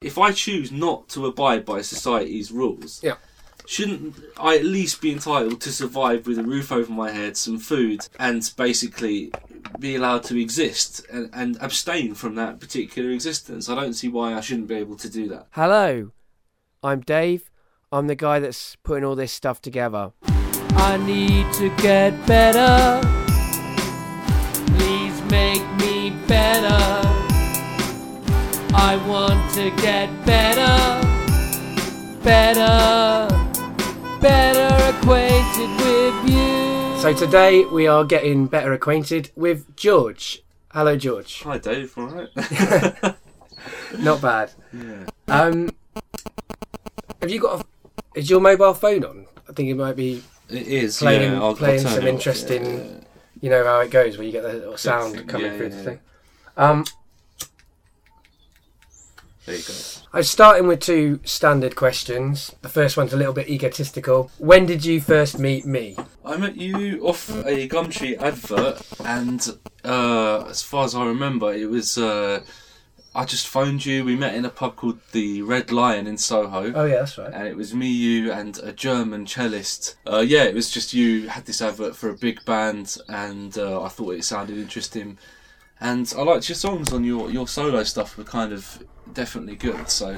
if I choose not to abide by society's rules, Yeah. shouldn't I at least be entitled to survive with a roof over my head, some food, and basically be allowed to exist and, and abstain from that particular existence? I don't see why I shouldn't be able to do that. Hello, I'm Dave. I'm the guy that's putting all this stuff together. I need to get better. Please make me better. I want to get better, better, better acquainted with you. So today we are getting better acquainted with George. Hello, George. Hi, Dave. All right. Not bad. yeah. Um, have you got? A, is your mobile phone on? I think it might be. It is. Playing- yeah, I'll, I'll playing some it off, interesting- yeah, yeah. You know how it goes, where you get the little sound coming yeah, through the yeah. thing. Um, There you go. I'm starting with two standard questions. The first one's a little bit egotistical. When did you first meet me? I met you off a Gumtree advert, and uh, as far as I remember, it was. Uh, I just phoned you. We met in a pub called the Red Lion in Soho. Oh yeah, that's right. And it was me, you, and a German cellist. Uh, yeah, it was just you had this advert for a big band, and uh, I thought it sounded interesting. And I liked your songs on your, your solo stuff were kind of definitely good. So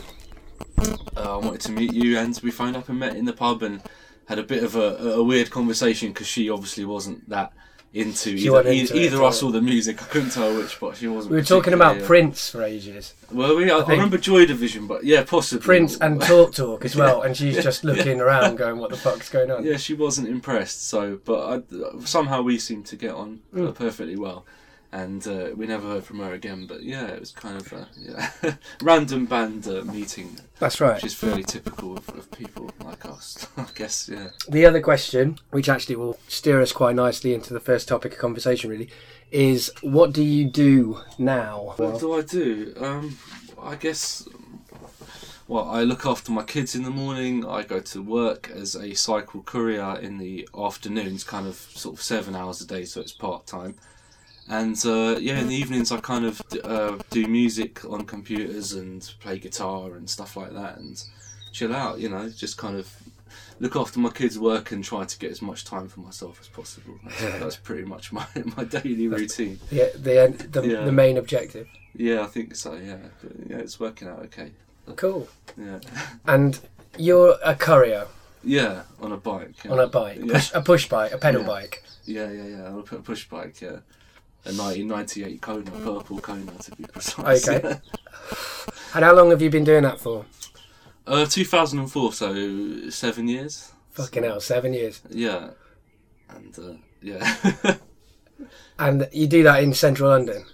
uh, I wanted to meet you, and we phoned up and met in the pub and had a bit of a, a weird conversation because she obviously wasn't that into She either, into it either at us or the music. I couldn't tell which, but she wasn't. We were talking about uh, Prince for ages. Well, we, I, I think- remember Joy Division, but yeah, possibly Prince and Talk Talk as well, and she's just looking around, going, "What the fuck's going on?" Yeah, she wasn't impressed. So, but I, somehow we seemed to get on Mm. perfectly well, and uh, we never heard from her again. But yeah, it was kind of a yeah, random band uh, meeting, That's right. which is fairly typical of, of people like us, I guess. Yeah. The other question, which actually will steer us quite nicely into the first topic of conversation, really, is what do you do now? What do I do? Um, I guess. Well, I look after my kids in the morning. I go to work as a cycle courier in the afternoons, kind of sort of seven hours a day, so it's part time. And uh, yeah, in the evenings I kind of uh, do music on computers and play guitar and stuff like that, and chill out. You know, just kind of look after my kids' work and try to get as much time for myself as possible. That's, that's pretty much my my daily routine. Yeah, the the, Yeah. the main objective. Yeah, I think so. Yeah, but, yeah, it's working out okay. Cool. Yeah, And you're a courier yeah, on a bike. Yeah. on a bike, push, a push bike, a pedal bike. Yeah, yeah, yeah. On a pu- push bike. Yeah, a 1998 Kona, purple Kona to be precise. Okay. And how long have you been doing that for? uh, 2004, so seven years. Fucking hell, seven years. Yeah, and uh, yeah. And you do that in central London.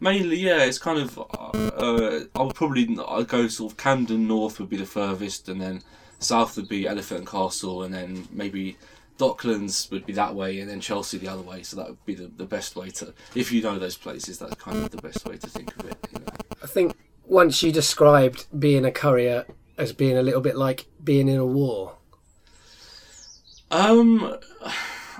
Mainly, yeah, it's kind of. Uh, I would probably I'd go sort of Camden North would be the furthest, and then south would be Elephant and Castle, and then maybe Docklands would be that way, and then Chelsea the other way. So that would be the, the best way to, if you know those places, that's kind of the best way to think of it. You know? I think once you described being a courier as being a little bit like being in a war. Um,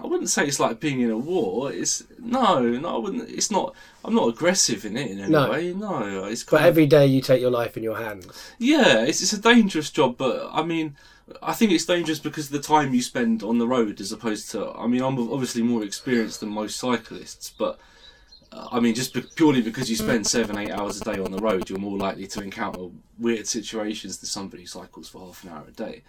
I wouldn't say it's like being in a war. It's no, no, I wouldn't. It's not. I'm not aggressive in it in any No. way. No, it's But of, every day you take your life in your hands. Yeah, it's, it's a dangerous job, but I mean, I think it's dangerous because of the time you spend on the road as opposed to. I mean, I'm obviously more experienced than most cyclists, but uh, I mean, just be- purely because you spend seven, eight hours a day on the road, you're more likely to encounter weird situations than somebody who cycles for half an hour a day.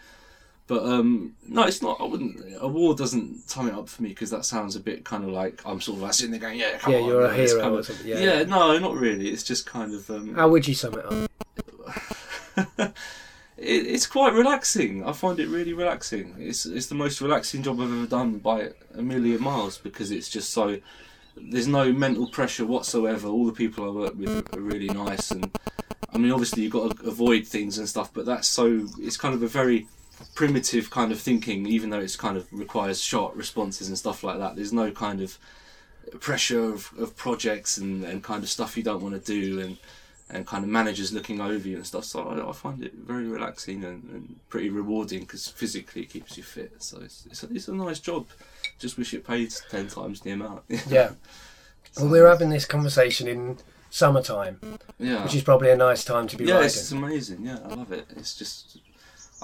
But um, no, it's not. I wouldn't. A war doesn't sum it up for me because that sounds a bit kind of like I'm sort of like sitting there going, "Yeah, come yeah, on." you're a hero kind or of- something. Yeah. yeah, no, not really. It's just kind of. Um, How would you sum it up? It, it's quite relaxing. I find it really relaxing. It's it's the most relaxing job I've ever done by a million miles because it's just so. There's no mental pressure whatsoever. All the people I work with are really nice, and I mean, obviously you've got to avoid things and stuff, but that's so. It's kind of a very primitive kind of thinking, even though it's kind of requires short responses and stuff like that. There's no kind of pressure of, of projects and, and kind of stuff you don't want to do and and kind of managers looking over you and stuff. So I, I find it very relaxing and, and pretty rewarding because physically it keeps you fit. So it's, it's, a, it's a nice job. Just wish it paid ten times the amount. Yeah. Well, we're having this conversation in summertime, Yeah. which is probably a nice time to be yeah, riding. it's amazing. Yeah, I love it. It's just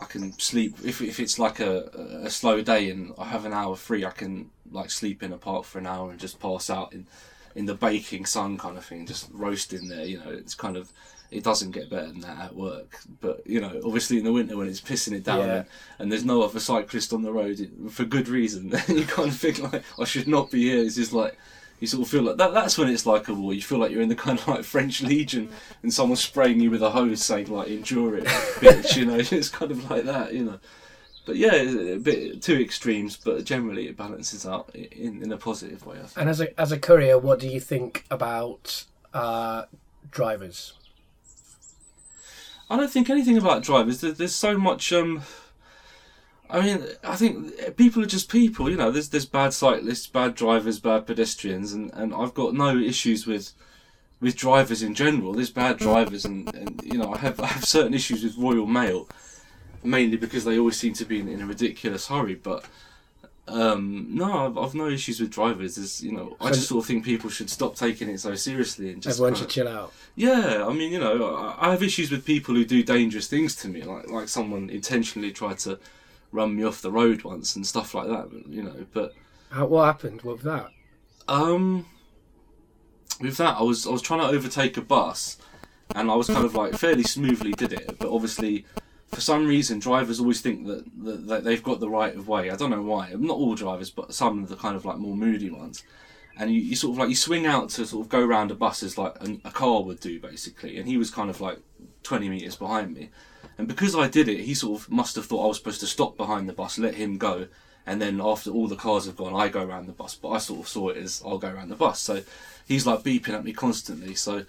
I can sleep if if it's like a a slow day and I have an hour free. I can like sleep in a park for an hour and just pass out in in the baking sun kind of thing, just roasting there. You know, it's kind of it doesn't get better than that at work. But you know, obviously in the winter when it's pissing it down Yeah. and, and there's no other cyclist on the road it, for good reason, you kind of think like I should not be here. It's just like you sort of feel like that. That's when it's like a war. You feel like you're in the kind of like French Legion, and someone's spraying you with a hose, saying like "endure it, bitch." You know, it's kind of like that. You know, but yeah, a bit two extremes, but generally it balances out in in a positive way. And as a as a courier, what do you think about uh, drivers? I don't think anything about drivers. There's so much. Um, I mean, I think people are just people. You know, there's there's bad cyclists, bad drivers, bad pedestrians, and, and I've got no issues with with drivers in general. There's bad drivers, and, and you know, I have I have certain issues with Royal Mail, mainly because they always seem to be in, in a ridiculous hurry. But um, no, I've, I've no issues with drivers. There's, you know, I just sort of think people should stop taking it so seriously and just Everyone should chill out. yeah, I mean, you know, I I have issues with people who do dangerous things to me, like like someone intentionally tried to run me off the road once and stuff like that. You know, but How, what happened with that? um, with that, I was I was trying to overtake a bus, and I was kind of like fairly smoothly did it, but obviously. For some reason, drivers always think that, that, that they've got the right of way. I don't know why. Not all drivers, but some of the kind of like more moody ones. And you, you sort of like you swing out to sort of go round a bus as like an, a car would do, basically. And he was kind of like 20 metres behind me. And because I did it, he sort of must have thought I was supposed to stop behind the bus, let him go, and then after all the cars have gone, I go around the bus. But I sort of saw it as I'll go around the bus. So he's like beeping at me constantly. So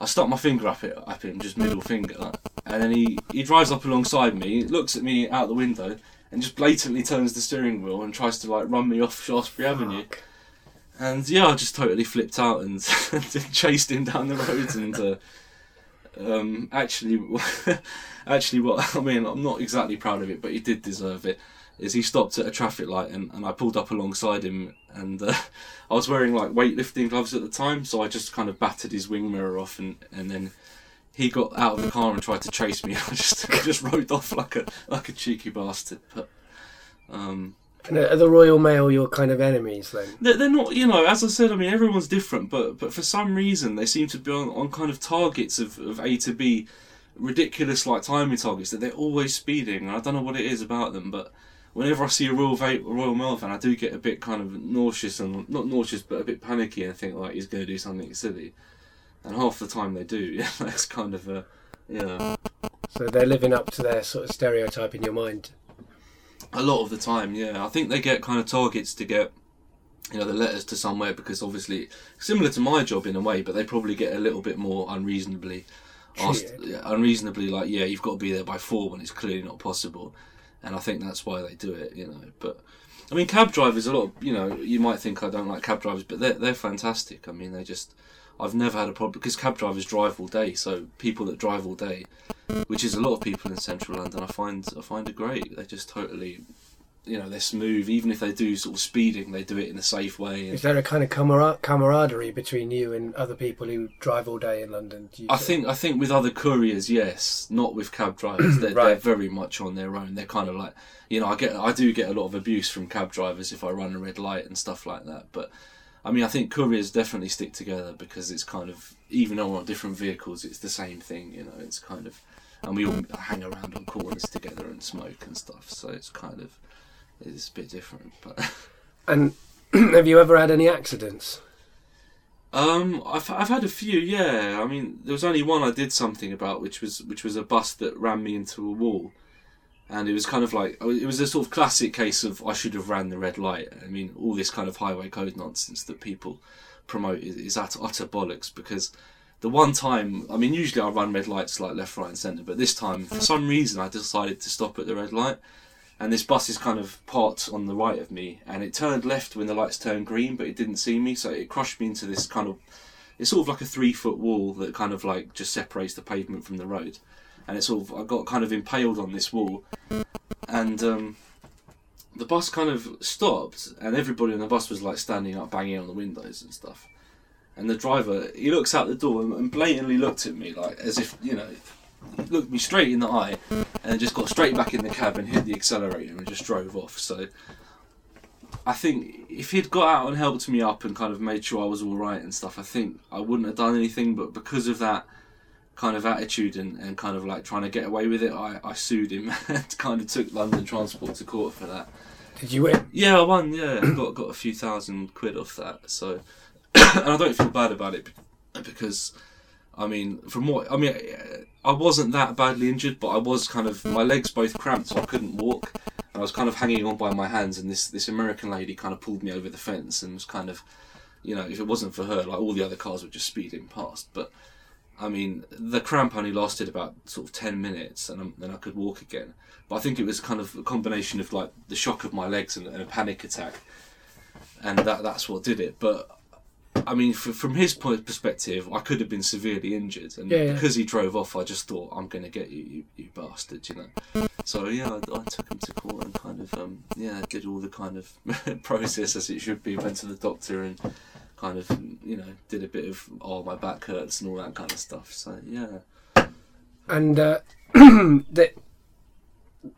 I stuck my finger up it up him, just middle finger, and then he, he drives up alongside me, looks at me out the window, and just blatantly turns the steering wheel and tries to like run me off Shaftesbury Avenue. And yeah, I just totally flipped out and chased him down the road. And uh, um, actually, actually, what I mean, I'm not exactly proud of it, but he did deserve it. Is he stopped at a traffic light and, and I pulled up alongside him and uh, I was wearing like weightlifting gloves at the time, so I just kind of battered his wing mirror off and, and then he got out of the car and tried to chase me. I just I just rode off like a like a cheeky bastard. But um, And are the Royal Mail your kind of enemies then? they're, they're not, you know, as I said, I mean, everyone's different, but but for some reason they seem to be on, on kind of targets of, of A to B, ridiculous like timing targets that they're always speeding. And I don't know what it is about them, but whenever I see a Royal Va- Royal Mail fan, I do get a bit kind of nauseous and not nauseous, but a bit panicky and think like he's going to do something silly. And half the time they do. Yeah, that's kind of a yeah. So they're living up to their sort of stereotype in your mind. A lot of the time, yeah. I think they get kind of targets to get, you know, the letters to somewhere because obviously similar to my job in a way, but they probably get a little bit more unreasonably asked, unreasonably like, yeah, you've got to be there by four when it's clearly not possible, and I think that's why they do it, you know. But I mean, cab drivers, a lot, of, you know, you might think I don't like cab drivers, but they're they're fantastic. I mean, they just. I've never had a problem because cab drivers drive all day. So people that drive all day, which is a lot of people in central London, I find I find it great. They just totally, you know, they're smooth. Even if they do sort of speeding, they do it in a safe way. Is there a kind of camara- camaraderie between you and other people who drive all day in London? Do you I think I think with other couriers, yes, not with cab drivers. They're, they're very much on their own. They're kind of like, you know, I get I do get a lot of abuse from cab drivers if I run a red light and stuff like that. But I mean, I think couriers definitely stick together because it's kind of even though we're on different vehicles, it's the same thing. You know, it's kind of, and we all hang around on corners together and smoke and stuff. So it's kind of it's a bit different, but. And have you ever had any accidents? Um, I've I've had a few. Yeah, I mean, there was only one I did something about, which was which was a bus that ran me into a wall, and it was kind of like it was a sort of classic case of I should have ran the red light. I mean, all this kind of highway code nonsense that people promote is, is utter, utter bollocks because the one time, I mean, usually I run red lights like left, right, and centre, but this time for some reason I decided to stop at the red light. And this bus is kind of parked on the right of me, and it turned left when the lights turned green, but it didn't see me, so it crushed me into this kind of. It's sort of like a three foot wall that kind of like just separates the pavement from the road, and it's sort of I got kind of impaled on this wall, and um, the bus kind of stopped, and everybody on the bus was like standing up, banging on the windows and stuff. and the driver he looks out the door and, and blatantly looked at me like as if you know, looked me straight in the eye, and just got straight back in the cab and hit the accelerator and just drove off. So. I think if he'd got out and helped me up and kind of made sure I was all right and stuff, I think I wouldn't have done anything. But because of that kind of attitude and, and kind of like trying to get away with it, I, I sued him and kind of took London Transport to court for that. Did you win? Yeah, I won. Yeah, got got a few thousand quid off that. So, and I don't feel bad about it because, I mean, from what I mean, I wasn't that badly injured, but I was kind of my legs both cramped, so I couldn't walk. I was kind of hanging on by my hands, and this this American lady kind of pulled me over the fence and was kind of, you know, if it wasn't for her, like all the other cars were just speeding past. But I mean, the cramp only lasted about sort of ten minutes, and then I could walk again. But I think it was kind of a combination of like the shock of my legs and, and a panic attack, and that that's what did it. But I mean, f- from his point perspective, I could have been severely injured, and Yeah, yeah. because he drove off, I just thought, "I'm going to get you, you, you bastard," you know. So yeah, I, I took him to court and kind of um, yeah did all the kind of process as it should be. Went to the doctor and kind of you know did a bit of oh my back hurts and all that kind of stuff. So yeah, And uh, that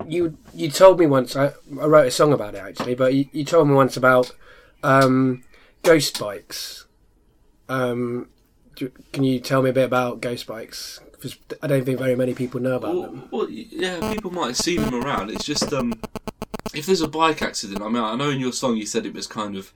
you you told me once. I, I wrote a song about it actually, but you, you told me once about um, ghost bikes. Um, do, can you tell me a bit about ghost bikes? Because I don't think very many people know about well, them. well, yeah, people might have seen them around. It's just um, if there's a bike accident. I mean, I know in your song you said it was kind of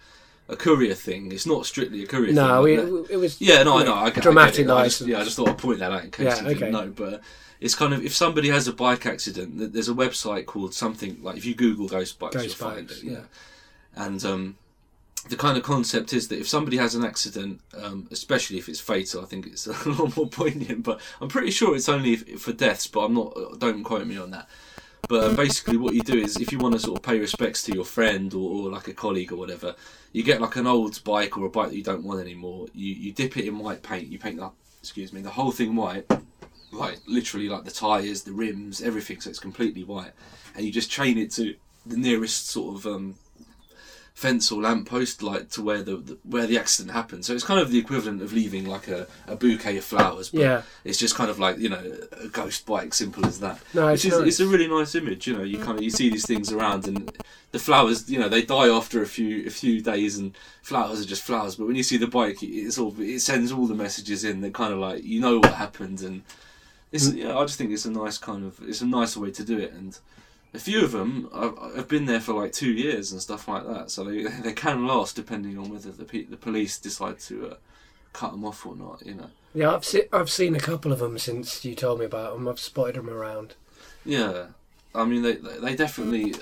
a courier thing. It's not strictly a courier No, thing. it, it was Yeah, no, I Yeah, know. I, get- I dramatic it. I just, yeah, I just thought I'd point that out in case Yeah, you didn't know. But it's kind of if somebody has a bike accident, there's a website called something like if you Google ghost bikes, Ghost you'll find bikes, it. Yeah, yeah. and um, the kind of concept is that if somebody has an accident, um, especially if it's fatal, I think it's a lot more poignant. But I'm pretty sure it's only if, for deaths, but I'm not. Don't quote me on that. But um, basically, what you do is, if you want to sort of pay respects to your friend or, or like a colleague or whatever, you get like an old bike or a bike that you don't want anymore. You you dip it in white paint. You paint the excuse me the whole thing white, like literally like the tires, the rims, everything. So it's completely white, and you just chain it to the nearest sort of um, fence or lamppost, like to where the, the where the accident happened. So it's kind of the equivalent of leaving like a, a bouquet of flowers. But Yeah. it's just kind of like you know a ghost bike, simple as that. No, it's nice. it's a really nice image. You know, you kind of you see these things around, and the flowers, you know, they die after a few a few days, and flowers are just flowers. But when you see the bike, it- it's all it sends all the messages in. That kind of like you know what happened, and it's Mm. yeah. I just think it's a nice kind of it's a nicer way to do it, and a few of them have, have been there for like two years and stuff like that. So they they can last depending on whether the pe- the police decide to uh, cut them off or not. You know. Yeah, I've se- I've seen a couple of them since you told me about them. I've spotted them around. Yeah, I mean they they definitely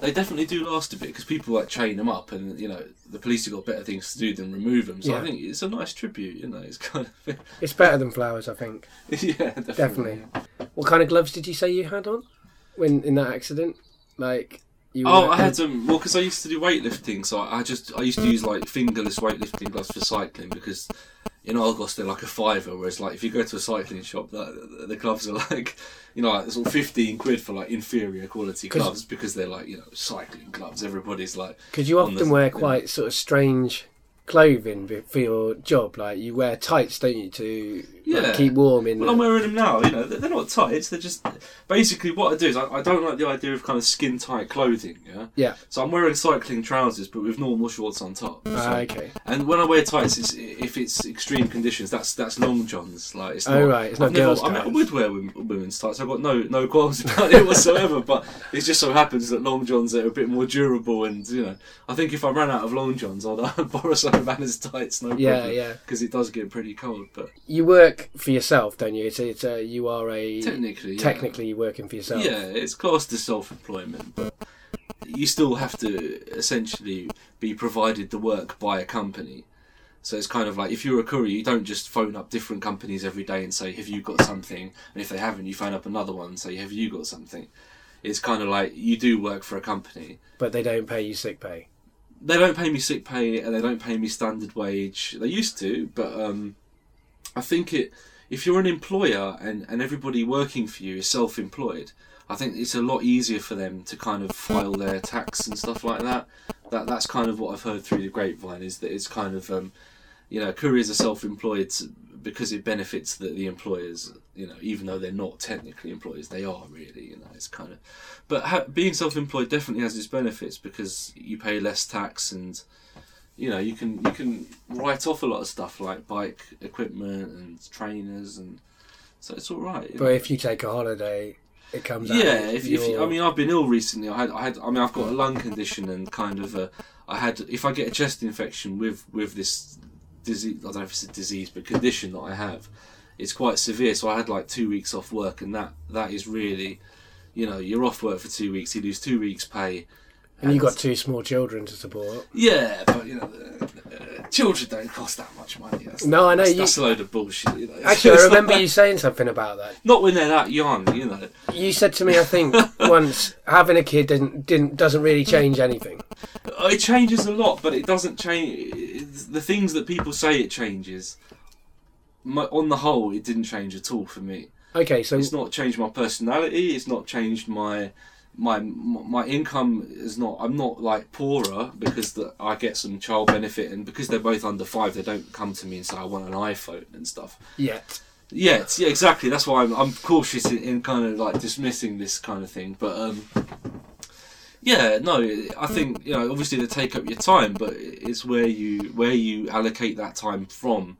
they definitely do last a bit because people like chain them up, and you know the police have got better things to do than remove them. So I think it's a nice tribute. You know, it's kind of It's better than flowers, I think. yeah, definitely. Definitely. What kind of gloves did you say you had on when in that accident? Like you? Oh, I had them. Well, because I used to do weightlifting, so I just I used to use like fingerless weightlifting gloves for cycling because in Argos they're like a fiver, whereas like if you go to a cycling shop, the, the gloves are like you know like sort of fifteen quid for like inferior quality gloves because they're like you know cycling gloves. Everybody's like Because you often the- wear quite sort of strange clothing for your job. Like you wear tights, don't you, to like, keep warm in. Well, the- I'm wearing them now. You know, they're they're not tights. They're just basically what I do is I, I don't like the idea of kind of skin tight clothing. Yeah. yeah. So I'm wearing cycling trousers, but with normal shorts on top. Ah, So- okay. And when I wear tights, it's, if it's extreme conditions, that's that's long johns. Like it's not. Oh, right, it's not I've never- girls' I, mean, I would wear women's tights. I've got no no qualms about it whatsoever. but it just so happens that long johns are a bit more durable, and you know, I think if I ran out of long johns, I'd, I'd borrow some Anna's tights. No problem. Yeah, yeah. Because it does get pretty cold, but You work for yourself, don't you? It's, it's a, you are a technically, technically you're working for yourself. Yeah, it's classed as self-employment, but you still have to essentially be provided the work by a company. So it's kind of like if you're a courier, you don't just phone up different companies every day and say, "Have you got something?" And if they haven't, you phone up another one and say, "Have you got something?" It's kind of like you do work for a company. But they don't pay you sick pay. They don't pay me sick pay and they don't pay me standard wage. They used to, but um, I think it. If you're an employer and, and everybody working for you is self-employed, I think it's a lot easier for them to kind of file their tax and stuff like that. That that's kind of what I've heard through the grapevine is that it's kind of um, you know, couriers are self-employed because it benefits the, the employers. You know, even though they're not technically employers, they are really. You know, it's kind of. But ha- being self-employed definitely has its benefits because you pay less tax and you know you can you can write off a lot of stuff like bike equipment and trainers and so it's all right. But know. if you take a holiday, it comes out. Yeah, if, if you, I mean, I've been ill recently. I had, I had, I mean, I've got a lung condition and kind of a, I had, if I get a chest infection with with this disease, I don't know if it's a disease, but condition that I have, it's quite severe. So I had like two weeks off work, and that that is really, you know, you're off work for two weeks, you lose two weeks' pay. and you've got two small children to support. Yeah, but you know, children don't cost that much money. That's, No, I know, That's, you- that's a load of bullshit. You know? Actually, I remember you saying something about that. Not when they're that young, you know. You said to me, I think once having a kid didn't didn't doesn't really change anything. Uh, it changes a lot, but it doesn't change. The things that people say it changes, my, on the whole, it didn't change at all for me. Okay, so It's not changed my personality. It's not changed my my my income is not. I'm not like poorer because the, I get some child benefit, and because they're both under five, they don't come to me and say I want an iPhone and stuff. yeah, Yeah, yeah, exactly. That's why I'm, I'm cautious in, in kind of like dismissing this kind of thing. But um, yeah, no, I think you know obviously they take up your time, but it's where you where you allocate that time from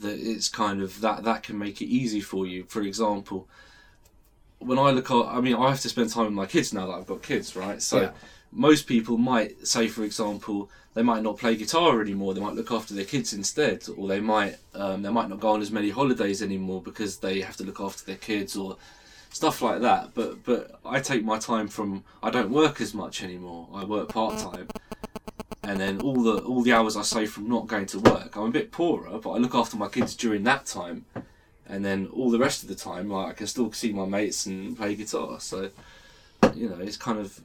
that it's kind of that that can make it easy for you. For example, when I look at, I mean, I have to spend time with my kids now that I've got kids, right? So Yeah. most people might say, for example, they might not play guitar anymore. They might look after their kids instead, or they might um, they might not go on as many holidays anymore because they have to look after their kids or stuff like that. But but I take my time from I don't work as much anymore. I work part time, and then all the all the hours I save from not going to work, I'm a bit poorer, but I look after my kids during that time, and then all the rest of the time, like I can still see my mates and play guitar. So you know, it's kind of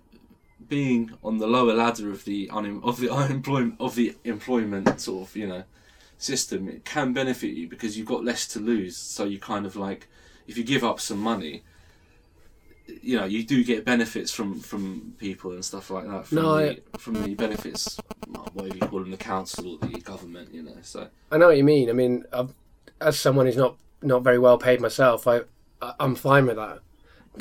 being on the lower ladder of the un- of the unemployment of the employment sort of you know system. It can benefit you because you've got less to lose. So you kind of like if you give up some money. You know, you do get benefits from, from people and stuff like that. From No, the, from the benefits, whatever you call them, the council or the government. You know, so I know what you mean. I mean, I've, as someone who's not not very well paid myself, I I- I'm fine with that.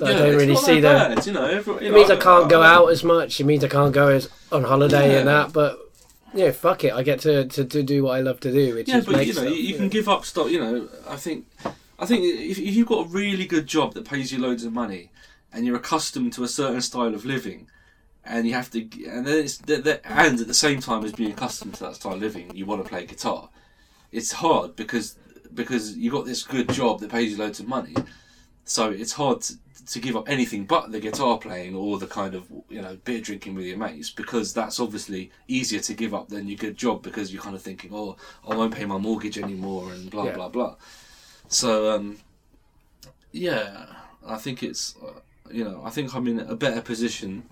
I Yeah, don't it's really see that bad, you know, every- you It know, means I can't go I- out as much. It means I can't go as on holiday and that. But yeah, fuck it. I get to, to, to do what I love to do, which Yeah, is but you know, stuff, you, you yeah. can give up stuff. You know, I think, I think if, if you've got a really good job that pays you loads of money, and you're accustomed to a certain style of living, and you have to, and then it's, that- and at the same time as being accustomed to that style of living, you want to play guitar. It's hard because because you got this good job that pays you loads of money, so it's hard to, to give up anything but the guitar playing or the kind of you know beer drinking with your mates because that's obviously easier to give up than your good job because you're kind of thinking oh I won't pay my mortgage anymore and blah Yeah. blah blah. So um, yeah, I think it's uh, you know I think I'm in a better position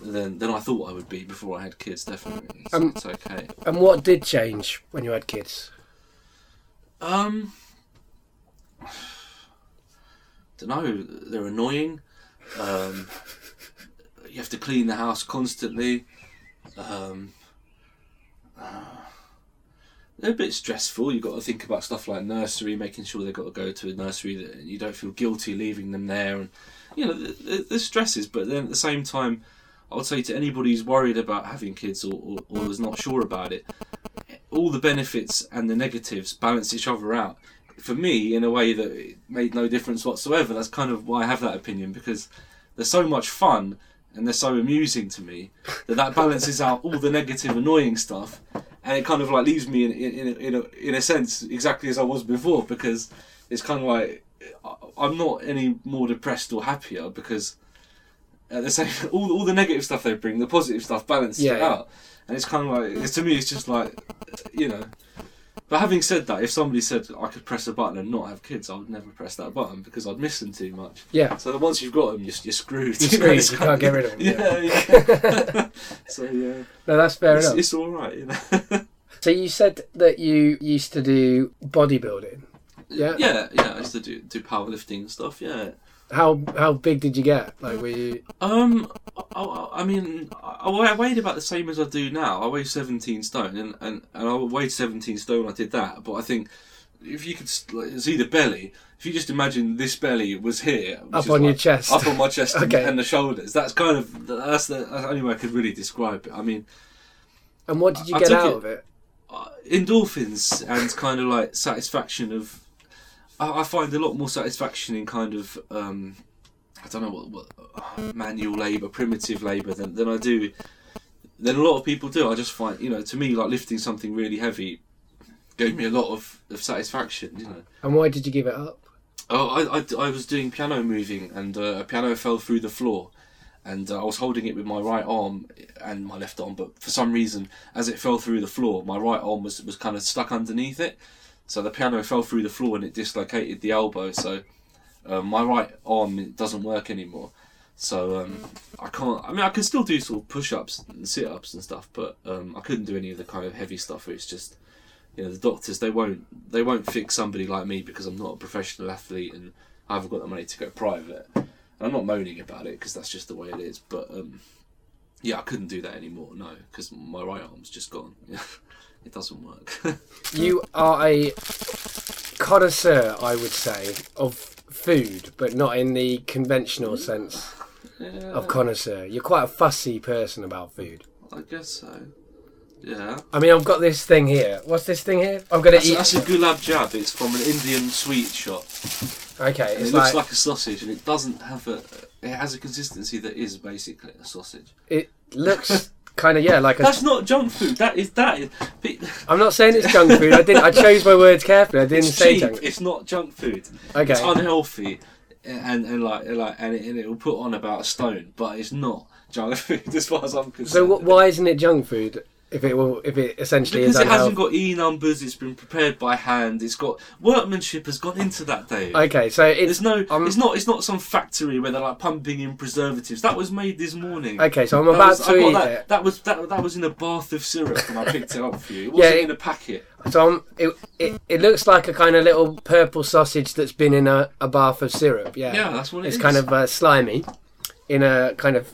than than I thought I would be before I had kids. Definitely, it's, Um, it's okay. And what did change when you had kids? Um, don't know. They're annoying. Um, you have to clean the house constantly. Um, uh, they're a bit stressful. You've got to think about stuff like nursery, making sure they've got to go to a nursery that you don't feel guilty leaving them there, and you know th- th- there's stresses. But then at the same time, I would say to anybody who's worried about having kids or, or, or is not sure about it, all the benefits and the negatives balance each other out. For me, in a way that it made no difference whatsoever. That's kind of why I have that opinion because they're so much fun and they're so amusing to me that that balances out all the negative, annoying stuff, and it kind of like leaves me in in in a, in a, in a sense exactly as I was before because it's kind of like I'm not any more depressed or happier because at the same all all the negative stuff they bring, the positive stuff balances Yeah, it yeah. out, and it's kind of like it's, to me it's just like you know. But having said that, if somebody said I could press a button and not have kids, I would never press that button because I'd miss them too much. Yeah. So once you've got them, you're, you're screwed. You're screwed, you can't get rid of 'em, Yeah, yeah. so yeah, No, that's fair it's, enough. it's all right. You know. So you said that you used to do bodybuilding. Yeah. yeah, yeah. I used to do do powerlifting and stuff. Yeah, How how big did you get? Like, were you? Um, I, I- I mean, I, I weighed about the same as I do now. I weigh 17 stone, and, and, and I weighed 17 stone when I did that. But I think if you could like, see the belly, if you just imagine this belly was here, Up on your chest. up on my chest, and- Okay. and, the shoulders. That's kind of that's the, that's the only way I could really describe it. I mean, And what did you I get took out it- of it? uh, endorphins and kind of like satisfaction of. I, I find a lot more satisfaction in kind of um, I don't know what, what manual labour, primitive labour than, than I do than a lot of people do. I just find you know to me like lifting something really heavy gave me a lot of, of satisfaction. You know. And why did you give it up? Oh, I, I, I was doing piano moving and uh, a piano fell through the floor. And uh, I was holding it with my right arm and my left arm, but for some reason, as it fell through the floor, my right arm was, was kind of stuck underneath it. So the piano fell through the floor and it dislocated the elbow. So uh, my right arm doesn't work anymore. So um, I can't. I mean, I can still do sort of push-ups and sit-ups and stuff, but um, I couldn't do any of the kind of heavy stuff. It's just you know the doctors they won't they won't fix somebody like me because I'm not a professional athlete and I haven't got the money to go private. And I'm not moaning about it because that's just the way it is. But um, yeah, I couldn't do that anymore. No, because my right arm's just gone. it doesn't work. You are a connoisseur, I would say, of food, but not in the conventional mm. sense yeah, of connoisseur. You're quite a fussy person about food. I guess so. Yeah, I mean, I've got this thing here. What's this thing here? I'm gonna that's, eat. that's a gulab jab. It's from an Indian sweet shop. okay, it looks like, like a sausage, and it doesn't have a. It has a consistency that is basically a sausage. it looks kind of yeah, like a. That's not junk food. That is that is. I'm not saying it's junk food. I didn't. I chose my words carefully. I didn't It's say cheap. junk. It's not junk food. Okay. It's unhealthy, and and like and like and it, and it will put on about a stone, but it's not junk food as far as I'm concerned. So wh- why isn't it junk food? If it will, if it essentially Because is it hasn't got e numbers, it's been prepared by hand. It's got workmanship has gone into that, Dave. Okay, so it's There's no, um, it's not, it's not some factory where they're like pumping in preservatives. That was made this morning. okay. So I'm That about was- I to got eat that, it. that was that, that was in a bath of syrup when I picked it up for you. It wasn't it- in a packet. So I'm, it, it it looks like a kind of little purple sausage that's been in a, a bath of syrup. Yeah. Yeah, that's what it it's is. kind of uh, slimy, in a kind of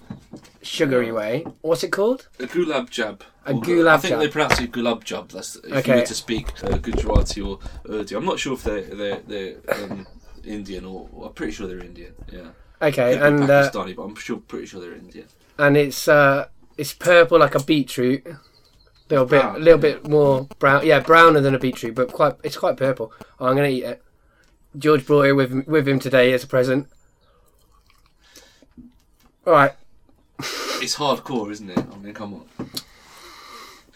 sugary way. What's it called? A gulab jab. A Or- gulab I think jab. they pronounce it gulab jab. That's if you were to speak uh, Gujarati or Urdu. I'm not sure if they're they're, they're um, Indian or I'm pretty sure they're Indian. Yeah, Okay, and uh, Pakistani, but I'm sure pretty sure they're Indian. and it's uh it's purple like a beetroot. Little bit, Brown, a little yeah. bit more brown. Yeah, browner than a beetroot, but quite. It's quite purple. Oh, I'm gonna eat it. George brought it with with him today as a present. Right. It's hardcore, isn't it? I mean, come on.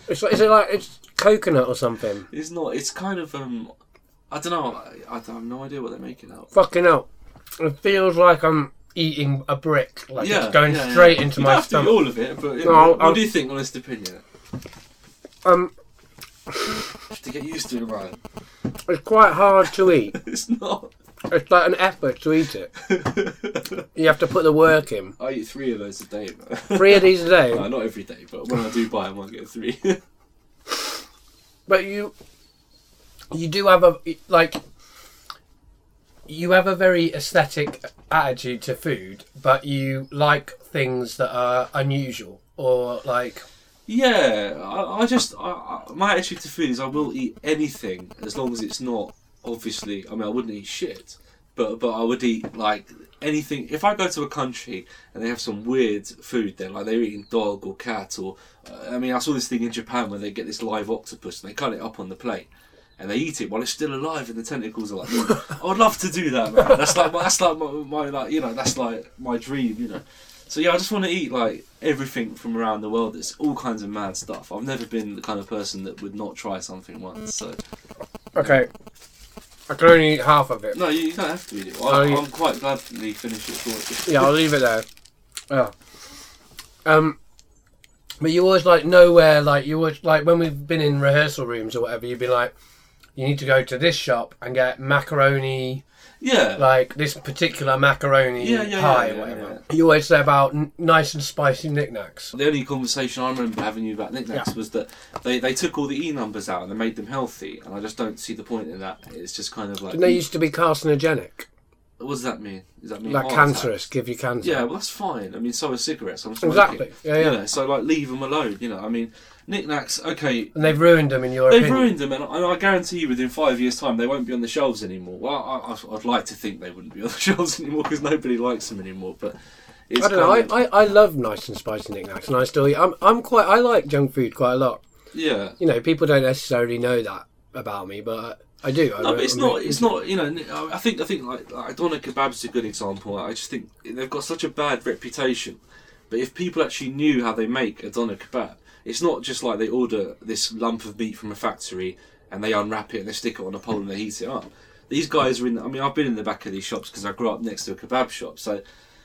It's like, is it like it's coconut or something? It's not. It's kind of um. I don't know. I, I have no idea what they're making out. Fucking hell! It feels like I'm eating a brick. Like yeah, it's going yeah, yeah. straight into you my have to eat stomach. all of it, but No, I'll- what I'll- do you think? Honest opinion. Um, have to get used to it, man. it's quite hard to eat. It's not. It's like an effort to eat it. You have to put the work in. I eat three of those a day, man. Three of these a day. No, not every day, but when I do buy them, I get three. But you, you do have a like. You have a very aesthetic attitude to food, but you like things that are unusual or like. yeah, I, I just I, I, my attitude to food is I will eat anything as long as it's not obviously. I mean, I wouldn't eat shit, but but I would eat like anything. If I go to a country and they have some weird food, there, like they're eating dog or cat, or uh, I mean, I saw this thing in Japan where they get this live octopus and they cut it up on the plate. And they eat it while it's still alive, and the tentacles are like. "Mm, I would love to do that, man. That's like my, that's like my, my like you know that's like my dream, you know. So yeah, I just want to eat like everything from around the world. It's all kinds of mad stuff. I've never been the kind of person that would not try something once. So Okay, I can only eat half of it. no, you, you don't have to eat it. Oh, I, I'm quite glad gladly finish it for you. Yeah, I'll leave it there. Oh. Um, but you always like nowhere like you always like when we've been in rehearsal rooms or whatever. You'd be like, you need to go to this shop and get macaroni, Yeah. like this particular macaroni Yeah, yeah, pie yeah, yeah, whatever. You always say about n- nice and spicy Nik Naks. The only conversation I remember having you about Nik Naks Yeah. was that they, they took all the e numbers out and they made them healthy, and I just don't see the point in that. It's just kind of like Didn't they used to be carcinogenic? What does that mean? Does that mean like heart cancerous, attacks? give you cancer. Yeah, well, that's fine. I mean, so are cigarettes. I'm smoking. exactly. Yeah, You yeah. know, so like, leave them alone. You know, I mean, Nik Naks. Okay, And they've ruined them in your opinion. they've opinion. ruined them, and, and I guarantee you, within five years' time, they won't be on the shelves anymore. Well, I, I, I'd like to think they wouldn't be on the shelves anymore because nobody likes them anymore. But it's I don't know. I, I, I love nice and spicy Nik Naks, and I still eat. I'm I'm quite. I like junk food quite a lot. yeah. You know, people don't necessarily know that about me, but I do. I No, but it's I'm not. really It's not. You know, I think. I think like, like Doner Kebab's a good example. I just think they've got such a bad reputation. But if people actually knew how they make a doner kebab, it's not just like they order this lump of meat from a factory and they unwrap it and they stick it on a pole and they heat it up. These guys are in. I mean, I've been in the back of these shops because I grew up next to a kebab shop. So